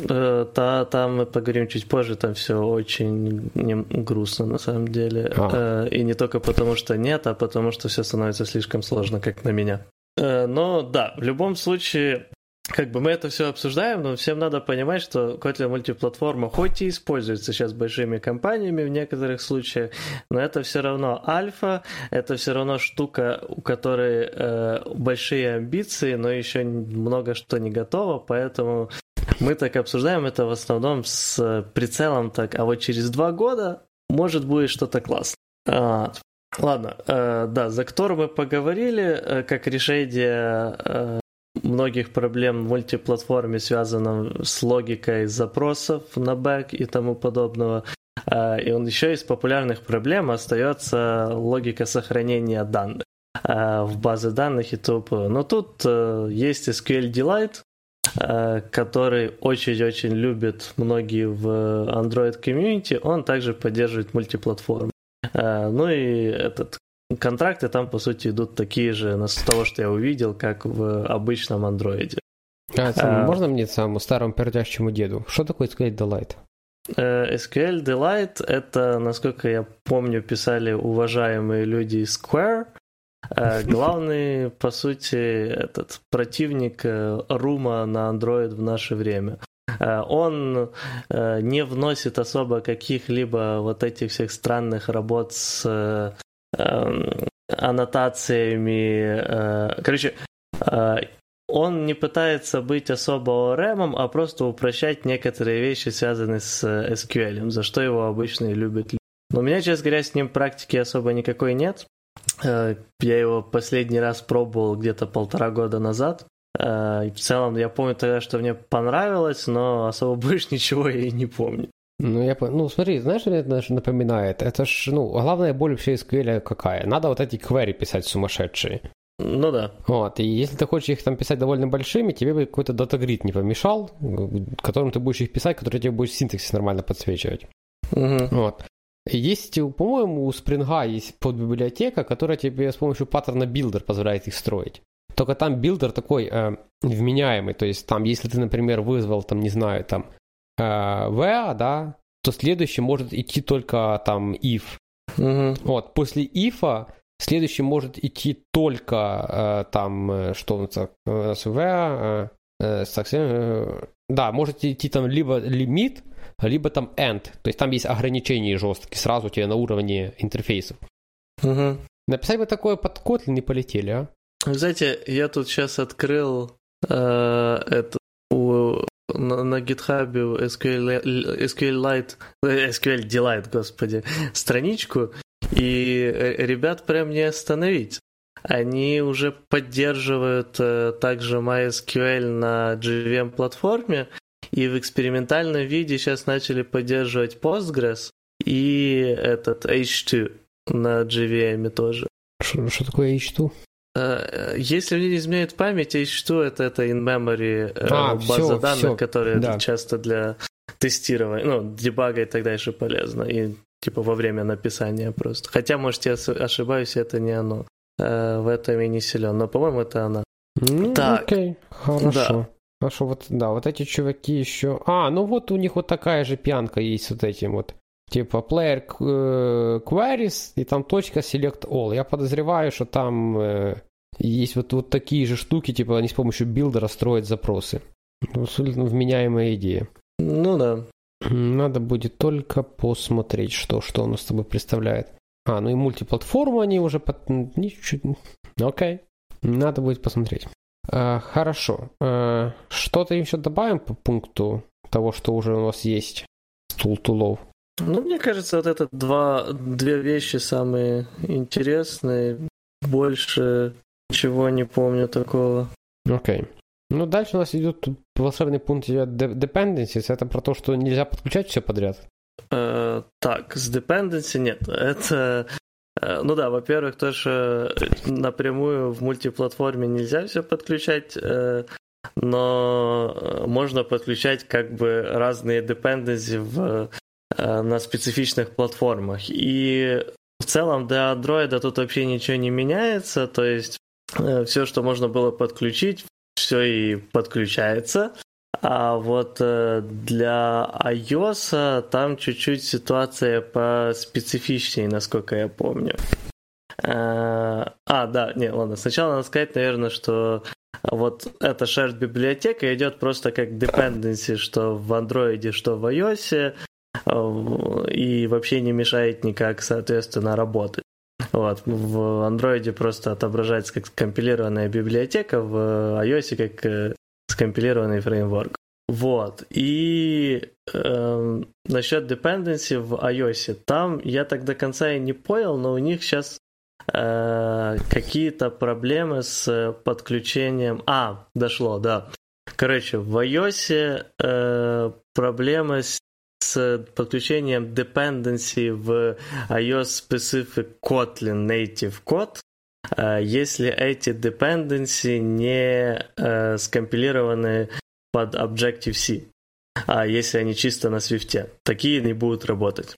Э, Та, там мы поговорим чуть позже, там все очень грустно на самом деле. А. И не только потому, что нет, а потому что все становится слишком сложно, как на меня. Но да, в любом случае, как бы мы это все обсуждаем, но всем надо понимать, что Kotlin мультиплатформа хоть и используется сейчас большими компаниями в некоторых случаях, но это все равно альфа, это все равно штука, у которой э, большие амбиции, но еще много что не готово, поэтому мы так обсуждаем это в основном с прицелом так, а вот через два года может будет что-то классное. А, ладно, э, да, за Ктор мы поговорили, э, как решение э, многих проблем в мультиплатформе, связанном с логикой запросов на бэк и тому подобного. А, И он еще из популярных проблем остается логика сохранения данных а, в базы данных и т.п. Но тут э, есть SQL Delight, э, который очень-очень любят многие в Android комьюнити. Он также поддерживает мультиплатформу. Ну и этот контракты там, по сути, идут такие же, с того, что я увидел, как в обычном андроиде. А, сам, А. можно мне самому старому пердящему деду? Что такое SQL Delight? Э, SQL Delight — это, насколько я помню, писали уважаемые люди из Square. Э, Главный, по сути, этот противник э, Рума на Android в наше время. Он не вносит особо каких-либо вот этих всех странных работ с аннотациями. э, Короче, э, он не пытается быть особо ORM, а просто упрощать некоторые вещи, связанные с э, SQL, за что его обычно и любят. Но у меня, честно говоря, с ним практики особо никакой нет. Э, Я его последний раз пробовал где-то полтора года назад. Э, В целом, я помню тогда, что мне понравилось, но особо больше ничего я и не помню. Ну, я, ну, смотри, знаешь, что мне это напоминает? Это ж, ну, главная боль вообще SQL какая? Надо вот эти query писать сумасшедшие. Ну да. Вот, и если ты хочешь их там писать довольно большими, тебе бы какой-то датагрид не помешал, которым ты будешь их писать, который тебе будет синтаксис нормально подсвечивать. Мгм. Вот. Есть, по-моему, у Spring есть подбиблиотека, которая тебе с помощью паттерна builder позволяет их строить. Только там билдер такой э, вменяемый, то есть там, если ты, например, вызвал, там, не знаю, там, where, да, то следующий может идти только там if. Мгм. Вот, после if следующий может идти только э, там, э, что нас, э, where, э, э, э, да, может идти там либо лимит, либо там and. То есть там есть ограничения жесткие сразу у тебя на уровне интерфейсов. Мгм. Написать бы такое под Kotlin не полетели, а? Знаете, я тут сейчас открыл э, это у, на, на GitHub SQL, SQLite, SQL Delight, господи, страничку, и э, ребят прям не остановить. Они уже поддерживают э, также MySQL на JVM платформе, и в экспериментальном виде сейчас начали поддерживать Postgres и этот H2 на JVM тоже. Что что такое H2? Э, Если мне не изменяет память, H2 это, это in-memory э, А, база всё, данных, всё, которая да. часто для тестирования, ну, дебага и так дальше полезна. И типа во время написания просто. Хотя, может, я ошибаюсь, это не оно. Э, В этом я не силен, но, по-моему, это она. Ну, Так. окей, хорошо. Хорошо, вот, да, вот эти чуваки еще... А, ну вот у них вот такая же пьянка есть с вот этим вот. Типа player э, queries и там точка select all. Я подозреваю, что там э, есть вот, вот такие же штуки, типа они с помощью билдера строят запросы. Ну, Абсолютно вменяемая идея. Ну да. Надо будет только посмотреть, что, что он из собой представляет. А, ну и мультиплатформу они уже под... Ничего... Окей. Надо будет посмотреть. А, хорошо. А, что-то еще добавим по пункту того, что уже у нас есть? Стул тулов. Ну, мне кажется, вот это два, две вещи самые интересные. Больше ничего не помню такого. Окей. Okay. Ну, дальше у нас идет волшебный пункт dependencies. Это про то, что нельзя подключать все подряд. Uh, так, с dependency нет. Это Э, ну да, во-первых, тоже напрямую в мультиплатформе нельзя все подключать, э, но можно подключать как бы разные dependency в, э, на специфичных платформах. И в целом для Android тут вообще ничего не меняется, то есть все, что можно было подключить, все и подключается. А вот для iOS там чуть-чуть ситуация поспецифичнее, насколько я помню. А, да, не, ладно, сначала надо сказать, наверное, что вот эта shared библиотека идет просто как dependency, что в Android, что в iOS, и вообще не мешает никак, соответственно, работать. Вот. В Android просто отображается как компилированная библиотека, в iOS как скомпилированный фреймворк. Вот. И э, насчет dependency в iOS, там я так до конца и не понял, но у них сейчас э, какие-то проблемы с подключением. А, дошло, да. Короче, в iOS э, проблемы с, с подключением dependency в iOS Specific Kotlin Native Code Э, если эти dependency не э, скомпилированы под Objective-C, а если они чисто на Swift, такие не будут работать.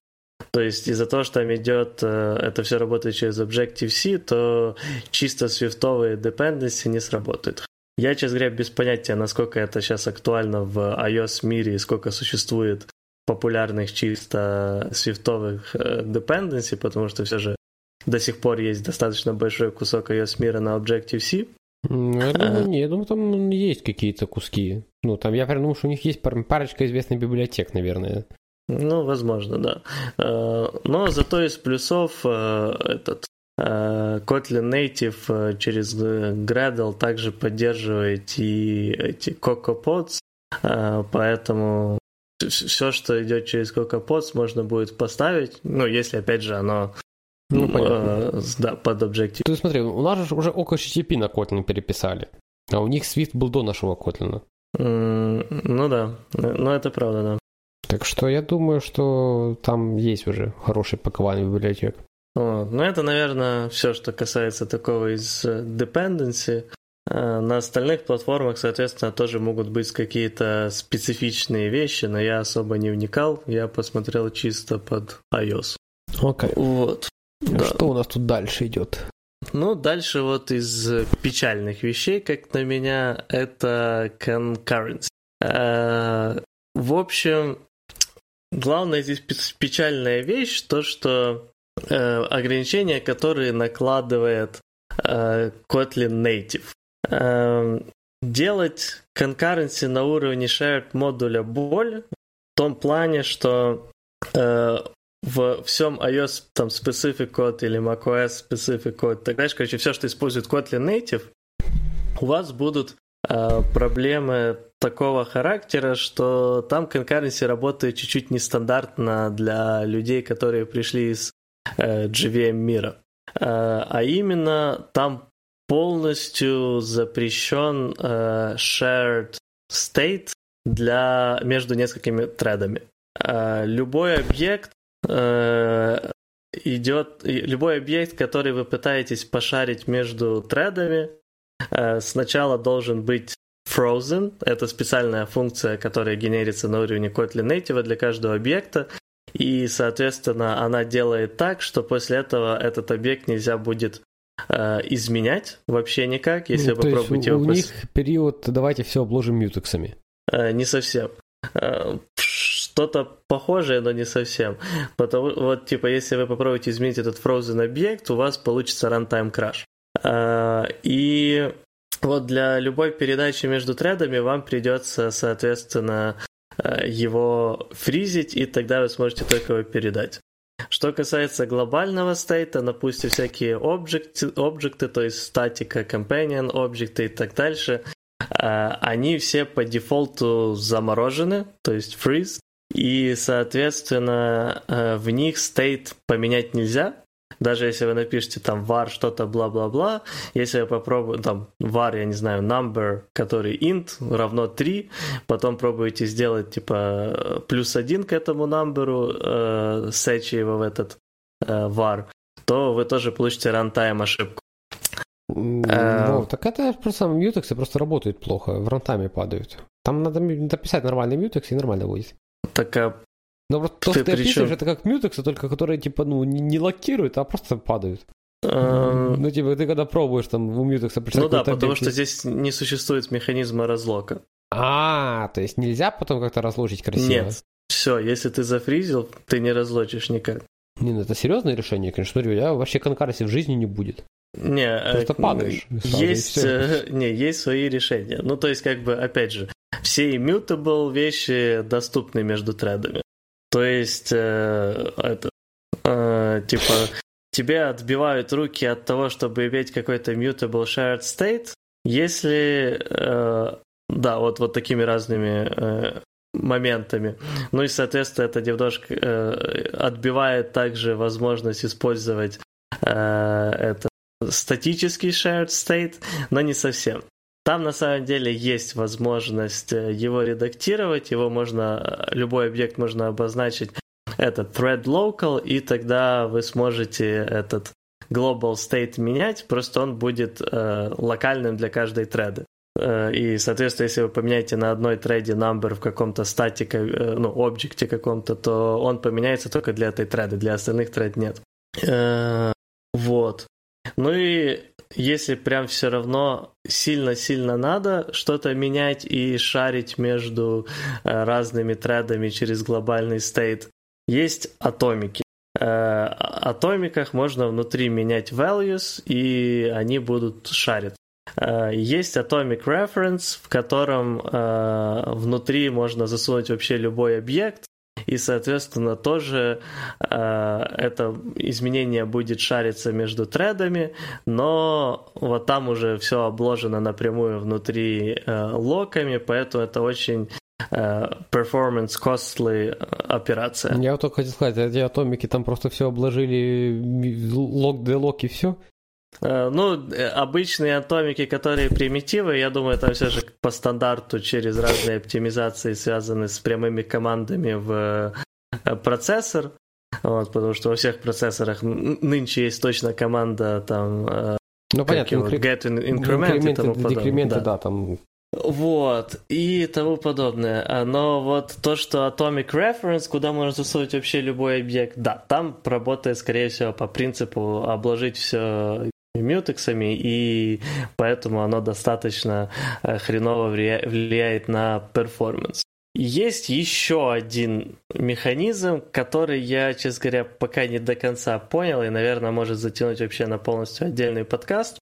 То есть из-за того, что там идет, э, это все работает через Objective-C, то чисто свифтовые dependency не сработают. Я, честно говоря, без понятия, насколько это сейчас актуально в iOS мире и сколько существует популярных чисто свифтовых dependency, потому что все же до сих пор есть достаточно большой кусок iOS мира на Objective-C. Ну, я думаю, не, я думаю, там есть какие-то куски. Ну, там я прям думаю, что у них есть парочка известных библиотек, наверное. Ну, возможно, да. Э, но зато из плюсов э, этот э, Kotlin Native через Gradle также поддерживает и эти CocoaPods, поэтому все, что идет через CocoaPods, можно будет поставить, ну, если, опять же, оно ну, понятно. Э, да, под Objective. Ты смотри, у нас же уже около HTTP на Kotlin переписали, а у них Swift был до нашего Kotlin. Mm, ну да, ну это правда, да. Так что я думаю, что там есть уже хороший пакование библиотек. Вот. Ну это, наверное, все, что касается такого из э, dependency. Э, на остальных платформах, соответственно, тоже могут быть какие-то специфичные вещи, но я особо не вникал. Я посмотрел чисто под iOS. Окей. Okay. Вот. Да. Что у нас тут дальше идет? Ну, дальше вот из печальных вещей, как на меня, это concurrency. А, в общем, главная здесь печальная вещь, то, что э, ограничения, которые накладывает э, Kotlin Native. Э, делать concurrency на уровне shared модуля боль в том плане, что э, в всем iOS там specific код или macOS specific код, так дальше, короче, все, что использует Kotlin Native, у вас будут э, проблемы такого характера, что там конкуренция работает чуть-чуть нестандартно для людей, которые пришли из э, JVM мира. Э, а именно там полностью запрещен э, shared state для между несколькими тредами. Э, любой объект Э, идет любой объект, который вы пытаетесь пошарить между тредами, э, сначала должен быть frozen. Это специальная функция, которая генерится на уровне Kotlin Native для каждого объекта. И, соответственно, она делает так, что после этого этот объект нельзя будет изменять вообще никак, если ну, попробуете его... У пос... них период, давайте все обложим мютексами. Э, не совсем. Э, что-то похожее, но не совсем. Потому, вот, типа, если вы попробуете изменить этот frozen объект, у вас получится runtime crash. И вот для любой передачи между тредами вам придется, соответственно, его фризить, и тогда вы сможете только его передать. Что касается глобального стейта, допустим, всякие объекты, объекты, то есть статика, companion объекты и так дальше, а, они все по дефолту заморожены, то есть freeze, и, соответственно, э, в них state поменять нельзя, даже если вы напишете там var что-то бла-бла-бла, если я попробую там var, я не знаю, number, который int равно 3, потом пробуете сделать типа плюс 1 к этому number, э, сечи его в этот э, var, то вы тоже получите runtime ошибку. Э, ну, так это просто мьютексы просто работают плохо, в рантайме падают. Там надо написать нормальный мьютекс и нормально будет. Так а но вот то, что ты описываешь, это как мьютексы, только которые, типа, ну, не, не лакируют, а просто падают. Uh... Ну, типа, ты когда пробуешь там у мьютекса Ну да, потому объект... что здесь не существует механизма разлока. А, то есть нельзя потом как-то разложить красиво? Нет. Все, если ты зафризил, ты не разлочишь никак. Не, ну это серьезное решение, конечно. Смотрю, я вообще конкарси в жизни не будет. Не, Просто э, падаешь. Есть, э, не, есть свои решения. Ну, то есть, как бы, опять же, все immutable вещи доступны между тредами. То есть, э, это, э, типа, тебе отбивают руки от того, чтобы иметь какой-то mutable shared state, если, э, да, вот, вот такими разными э, моментами. Ну и, соответственно, это немножко э, отбивает также возможность использовать э, это статический shared state, но не совсем. Там на самом деле есть возможность э, его редактировать, его можно, любой объект можно обозначить этот thread local, и тогда вы сможете этот global state менять, просто он будет э, локальным для каждой треда. Э, и, соответственно, если вы поменяете на одной треде number в каком-то статике, э, ну, объекте каком-то, то он поменяется только для этой треды, для остальных тред нет. Э, вот. Ну и если прям все равно сильно-сильно надо что-то менять и шарить между э, разными тредами через глобальный стейт, есть атомики. Э, атомиках можно внутри менять values, и они будут шарить. Э, есть Atomic Reference, в котором внутри можно засунуть вообще любой объект, и, соответственно, тоже э, это изменение будет шариться между тредами, но вот там уже все обложено напрямую внутри э, локами, поэтому это очень э, performance costly операция. Я вот только хотел сказать, эти атомики там просто все обложили лог де лок и все. Э, ну, э, обычные атомики, которые примитивы, я думаю, это все же по стандарту через разные оптимизации, связанные с прямыми командами в э, процессор. Вот, потому что во всех процессорах нынче есть точно команда там ну, понятно, его, get increment и тому подобное. Да. да, там вот, и тому подобное. А, но вот то, что Atomic Reference, куда можно засунуть вообще любой объект, да, там работает, скорее всего, по принципу обложить все мютексами, и поэтому оно достаточно э, хреново влияет на перформанс. Есть еще один механизм, который я, честно говоря, пока не до конца понял, и, наверное, может затянуть вообще на полностью отдельный подкаст,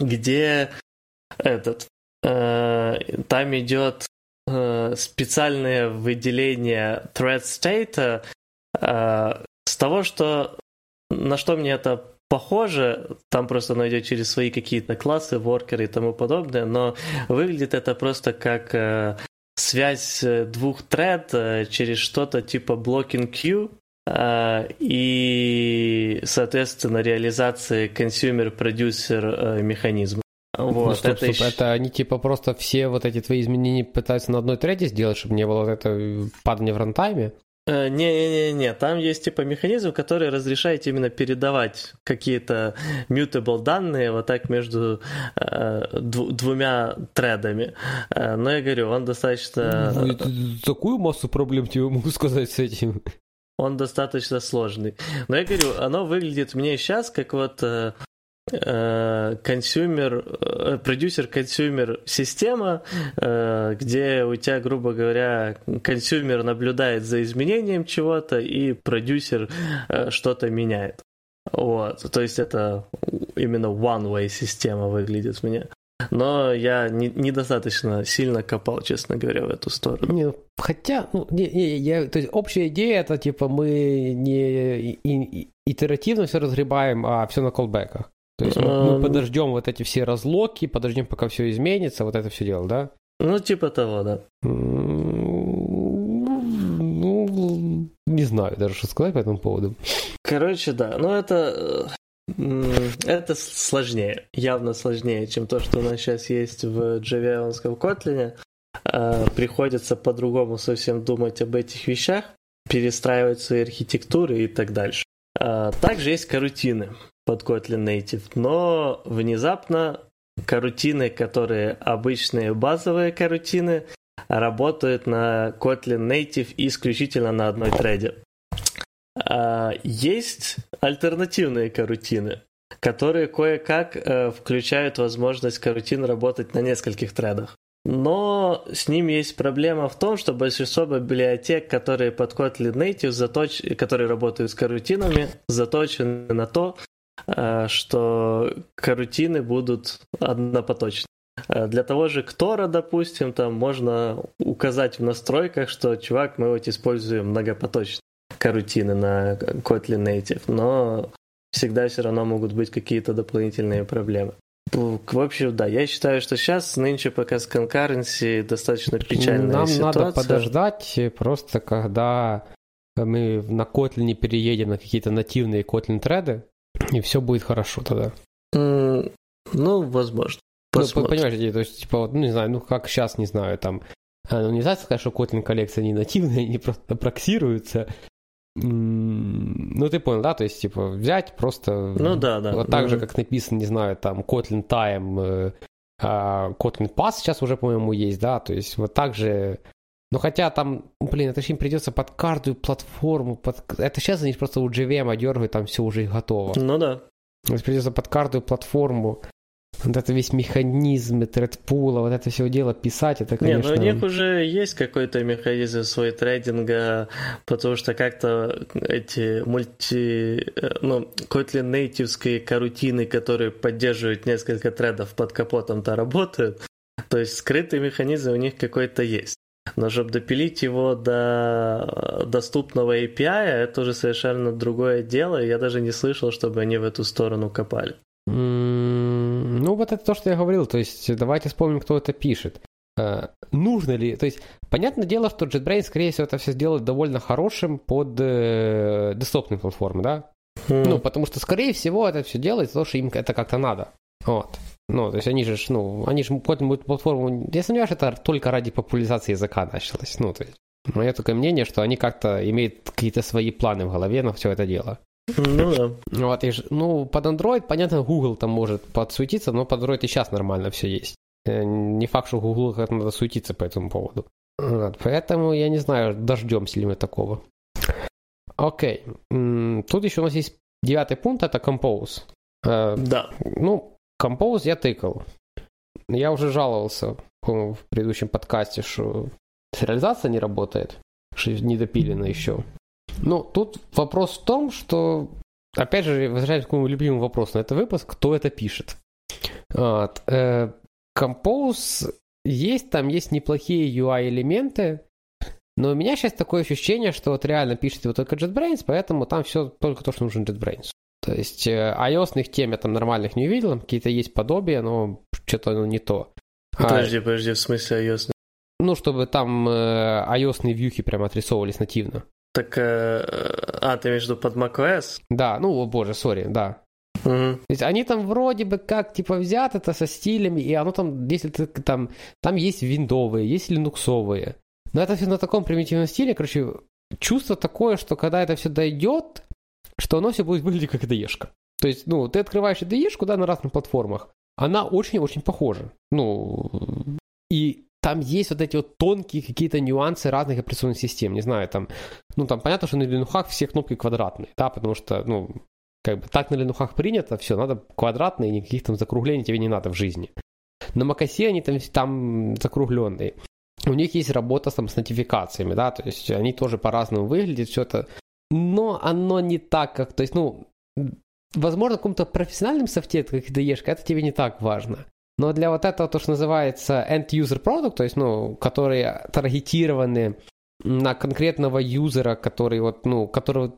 где этот э, там идет э, специальное выделение thread state э, с того, что на что мне это похоже, там просто оно идет через свои какие-то классы, воркеры и тому подобное, но выглядит это просто как э, связь э, двух тред э, через что-то типа blocking queue, э, и, соответственно, реализации consumer-producer э, механизма. Вот, ну, стоп, это, стоп, еще... это они типа просто все вот эти твои изменения пытаются на одной треде сделать, чтобы не было вот этого падания в рантайме? Не-не-не, там есть типа механизм, который разрешает именно передавать какие-то mutable данные вот так между э, двумя тредами. Э, но я говорю, он достаточно... Ну, такую массу проблем тебе могу сказать с этим. Он достаточно сложный. Но я говорю, оно выглядит мне сейчас как вот э, Э, consumer, э, producer-consumer система, э, где у тебя, грубо говоря, consumer наблюдает за изменением чего-то, и продюсер что-то меняет. Вот, то есть это именно one-way система выглядит мне. Но я не, недостаточно сильно копал, честно говоря, в эту сторону. Не, хотя, ну, не, не, я, то есть общая идея это типа мы не и, и, итеративно все разгребаем, а все на колбеках. То есть мы, мы подождем вот эти все разлоки, подождем, пока все изменится, вот это все дело, да? Ну, типа того, да. Ну, знаю даже, что сказать по этому поводу. Короче, да, но это это сложнее, явно сложнее, чем то, что у нас сейчас есть в Java Kotlin. А, приходится по-другому совсем думать об этих вещах, перестраивать свои архитектуры и так дальше. А, также есть карутины под Kotlin Native, но внезапно карутины, которые обычные базовые карутины, работают на Kotlin Native исключительно на одной треде. А, есть альтернативные карутины, которые кое-как э, включают возможность карутин работать на нескольких тредах. Но с ним есть проблема в том, что большинство библиотек, которые под Kotlin Native, заточ... которые работают с карутинами, заточены на то, что карутины будут однопоточны. Э, для того же Ктора, допустим, там можно указать в настройках, что, чувак, мы вот используем многопоточно карутины на Kotlin Native, но всегда все равно могут быть какие-то дополнительные проблемы. В общем, да, я считаю, что сейчас нынче пока с concurrency достаточно печальная Нам ситуация. надо подождать просто, когда мы на Kotlin переедем на какие-то нативные Kotlin треды, и все будет хорошо тогда. Mm, ну, возможно. Ну, понимаешь, то есть, типа, вот, ну, не знаю, ну, как сейчас, не знаю, там, а, ну, нельзя сказать, что Kotlin коллекция не нативная, они просто проксируются, ну, ты понял, да? То есть, типа, взять просто... Ну, да, да. Вот так же, как написано, не знаю, там, Kotlin Time, э, а, Kotlin Pass сейчас уже, по-моему, есть, да? То есть, вот так же... Ну, хотя там, блин, это им придется под каждую платформу, под... это сейчас они просто у JVM дергают, там все уже готово. Ну, да. То есть, придется под каждую платформу вот это весь механизм тредпула, вот это все дело писать, это, конечно... Не, ну у них уже есть какой-то механизм свой трейдинга, потому что как-то эти мульти... Э, ну, Kotlin нейтивские карутины, которые поддерживают несколько тредов под капотом-то работают. То есть скрытый механизм у них какой-то есть. Но чтобы допилить его до доступного API, это уже совершенно другое дело, и я даже не слышал, чтобы они в эту сторону копали. Ну, вот это то, что я говорил. То есть, давайте вспомним, кто это пишет. Э, нужно ли... То есть, понятное дело, что JetBrains, скорее всего, это все сделает довольно хорошим под э, десктопные платформы, да? Mm. Ну, потому что, скорее всего, это все делается, потому что им это как-то надо. Вот. Ну, то есть они же, ну, они же потом платформу... Я сомневаюсь, это только ради популяризации языка началось. Ну, то есть, мое такое мнение, что они как-то имеют какие-то свои планы в голове на все это дело. Ну да. Вот, и, ну, под Android, понятно, Google там может подсуетиться, но под Android и сейчас нормально все есть. Э, не факт, что Google как надо суетиться по этому поводу. Вот, поэтому я не знаю, дождемся ли мы такого. Окей. Тут еще у нас есть девятый пункт, это Compose. Э, да. Ну, Compose я тыкал. Я уже жаловался в предыдущем подкасте, что реализация не работает, что не допилено еще. Ну, тут вопрос в том, что, опять же, возвращаясь к моему любимому вопросу на этот выпуск, кто это пишет. Вот. Э, Compose есть, там есть неплохие UI-элементы, но у меня сейчас такое ощущение, что вот реально пишет его только JetBrains, поэтому там все только то, что нужно JetBrains. То есть э, ios тем я там нормальных не увидел, какие-то есть подобия, но что-то ну, не то. Подожди, а, подожди, в смысле ios Ну, чтобы там э, ios вьюхи прямо отрисовывались нативно. Так, э, а, ты виду под macOS? Да, ну, о боже, сори, да. Угу. То есть они там вроде бы как типа взято это со стилями, и оно там, если ты там, там есть виндовые, есть линуксовые. Но это все на таком примитивном стиле, короче, чувство такое, что когда это все дойдет, что оно все будет выглядеть как ide То есть, ну, ты открываешь ide да, на разных платформах, она очень-очень похожа. Ну, и там есть вот эти вот тонкие какие-то нюансы разных операционных систем. Не знаю, там, ну, там понятно, что на линухах все кнопки квадратные, да, потому что, ну, как бы так на линухах принято, все, надо квадратные, никаких там закруглений тебе не надо в жизни. На macOS они там, там закругленные. У них есть работа там с нотификациями, да, то есть они тоже по-разному выглядят, все это, но оно не так, как, то есть, ну, возможно, в каком-то профессиональном софте, как IDE, это тебе не так важно. Но для вот этого, то, что называется end-user product, то есть, ну, которые таргетированы на конкретного юзера, который вот, ну, которого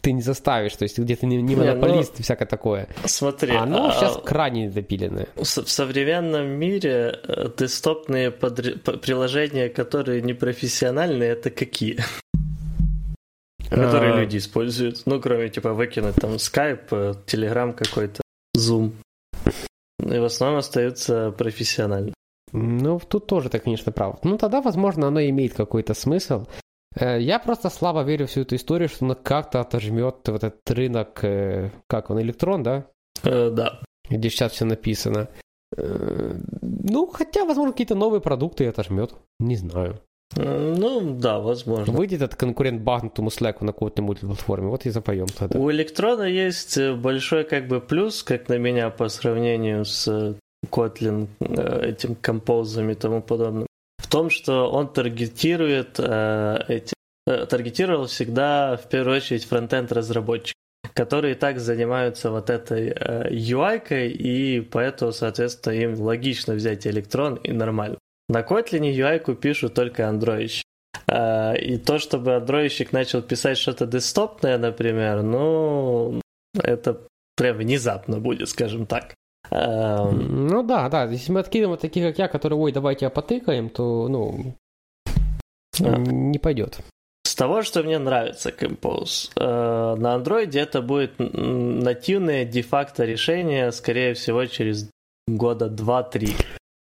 ты не заставишь, то есть где ты не, не монополист не, ну, и всякое такое. Смотри, оно а, сейчас крайне недопиленное. В современном мире э, десктопные под... приложения, которые не профессиональные, это какие? Которые а... люди используют. Ну, кроме, типа, выкинуть там Skype, Telegram какой-то, Zoom. И в основном остается профессионально. Ну, тут тоже ты, конечно, прав. Ну, тогда, возможно, оно имеет какой-то смысл. Э, я просто слабо верю в всю эту историю, что оно как-то отожмет вот этот рынок, э, как он, электрон, да? Э, да. Где сейчас все написано. Э, ну, хотя, возможно, какие-то новые продукты отожмет. Не знаю. Ну, да, возможно. Выйдет этот конкурент багнутому Slack на какой-то мультиплатформе, вот и запоем тогда. У Электрона есть большой как бы плюс, как на меня, по сравнению с Kotlin, этим композами и тому подобным, в том, что он таргетирует эти таргетировал всегда в первую очередь фронтенд разработчик которые и так занимаются вот этой э, UI-кой, и поэтому, соответственно, им логично взять электрон и нормально. На Kotlin UI-ку пишут только андроидщик. Э, и то, чтобы андроидщик начал писать что-то десктопное, например, ну, это прям внезапно будет, скажем так. Эм, ну да, да, если мы откидываем таких, как я, которые, ой, давайте потыкаем, то, ну, а. не пойдет. С того, что мне нравится Compose, э, на Android это будет нативное де-факто решение, скорее всего, через года 2-3.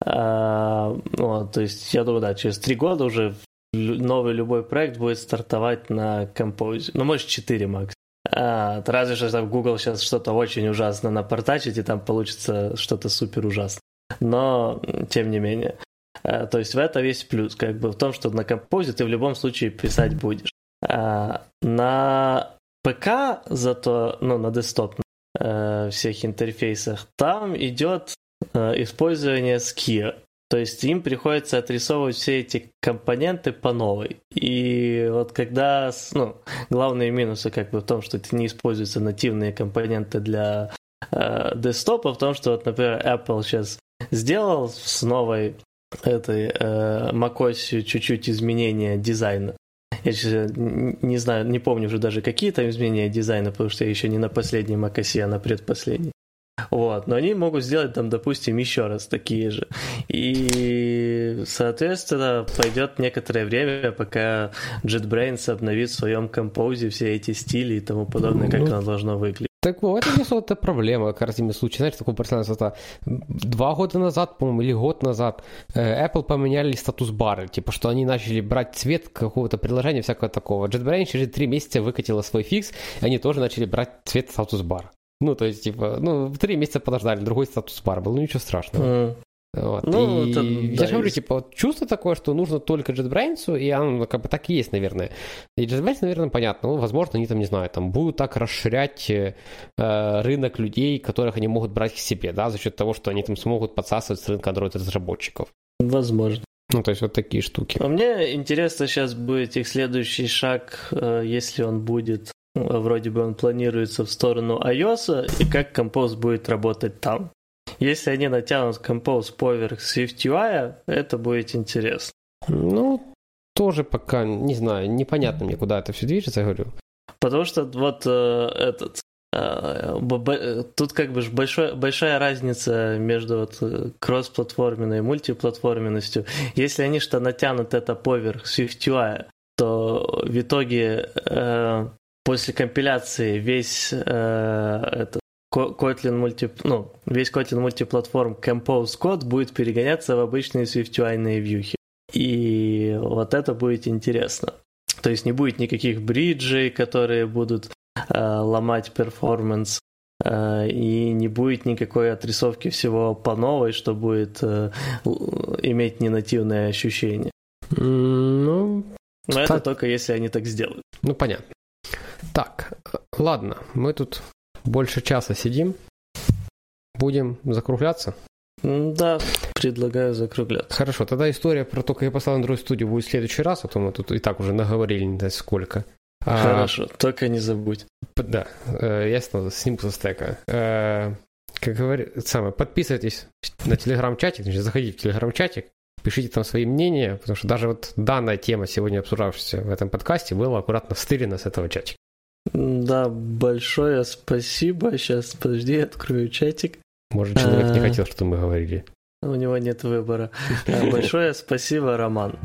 Э, ну, то есть, я думаю, да, через 3 года уже новый любой проект будет стартовать на Compose. Ну, может, 4 макс. А, разве что там Google сейчас что-то очень ужасно напортачит, и там получится что-то супер ужасное. Но, тем не менее. Э, то есть в этом весь плюс, как бы в том, что на композе ты в любом случае писать будешь. Э, на ПК зато, ну, на десктоп, э, всех интерфейсах, там идет использование ски. То есть им приходится отрисовывать все эти компоненты по новой. И вот когда, ну, главные минусы как бы в том, что не используются нативные компоненты для э, десктопа, в том, что вот, например, Apple сейчас сделал с новой этой э, macOS чуть-чуть изменения дизайна. Я сейчас не знаю, не помню уже даже какие там изменения дизайна, потому что я еще не на последней macOS, а на предпоследней. Вот, но они могут сделать там, допустим, еще раз такие же. И, соответственно, пойдет некоторое время, пока JetBrains обновит в своем композе все эти стили и тому подобное, как ну, оно должно выглядеть. Так вот, это не это проблема, как раз случае. Знаешь, такой персонаж, два года назад, по-моему, или год назад э, Apple поменяли статус бары, типа, что они начали брать цвет какого-то приложения, всякого такого. JetBrains через три месяца выкатила свой фикс, и они тоже начали брать цвет статус бар. Ну, то есть, типа, ну, три месяца подождали, другой статус бар был, ну, ничего страшного. Mm. Вот. Ну, и это, я да, же говорю, типа, вот чувство такое, что нужно только JetBrains, и оно ну, как бы так и есть, наверное. И JetBrains, наверное, понятно. Ну, возможно, они там, не знаю, там будут так расширять э, рынок людей, которых они могут брать к себе, да, за счет того, что они там смогут подсасывать с рынка Android-разработчиков. Возможно. Ну, то есть вот такие штуки. А мне интересно сейчас будет их следующий шаг, э, если он будет, вроде бы он планируется в сторону iOS, и как Compose будет работать там. Если они натянут Compose поверх SwiftUI, это будет интересно. Ну, тоже пока, не знаю, непонятно мне, куда это все движется, я говорю. Потому что вот э, этот э, тут как бы большой, большая разница между вот э, кроссплатформенной и мультиплатформенностью. Если они что натянут это поверх SwiftUI, то в итоге э, после компиляции весь э, этот Kotlin мульти, ну, весь Kotlin мультиплатформ Compose код будет перегоняться в обычные SwiftUI вьюхи. И вот это будет интересно. То есть не будет никаких бриджей, которые будут э, ломать перформанс, э, и не будет никакой отрисовки всего по новой, что будет э, иметь ненативное ощущение. Ну, Но так... это только если они так сделают. Ну, понятно. Так, ладно, мы тут больше часа сидим. Будем закругляться? Да, предлагаю закругляться. Хорошо, тогда история про то, как я поставил Android Studio будет в следующий раз, а то мы тут и так уже наговорили не знаю сколько. А, Хорошо, а, только не забудь. Да, э, я сниму со стека. Э, как говорит, самое, подписывайтесь на телеграм-чатик, значит, заходите в телеграм-чатик, пишите там свои мнения, потому что даже вот данная тема, сегодня обсуждавшаяся в этом подкасте, была аккуратно стырена с этого чатика. Да, большое спасибо. Сейчас, подожди, открою чатик. Может, человек не а. хотел, чтобы мы говорили. У него нет выбора. А, большое спасибо, Роман.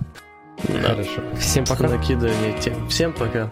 Хорошо. Всем пока. Накидывание тем. Всем пока.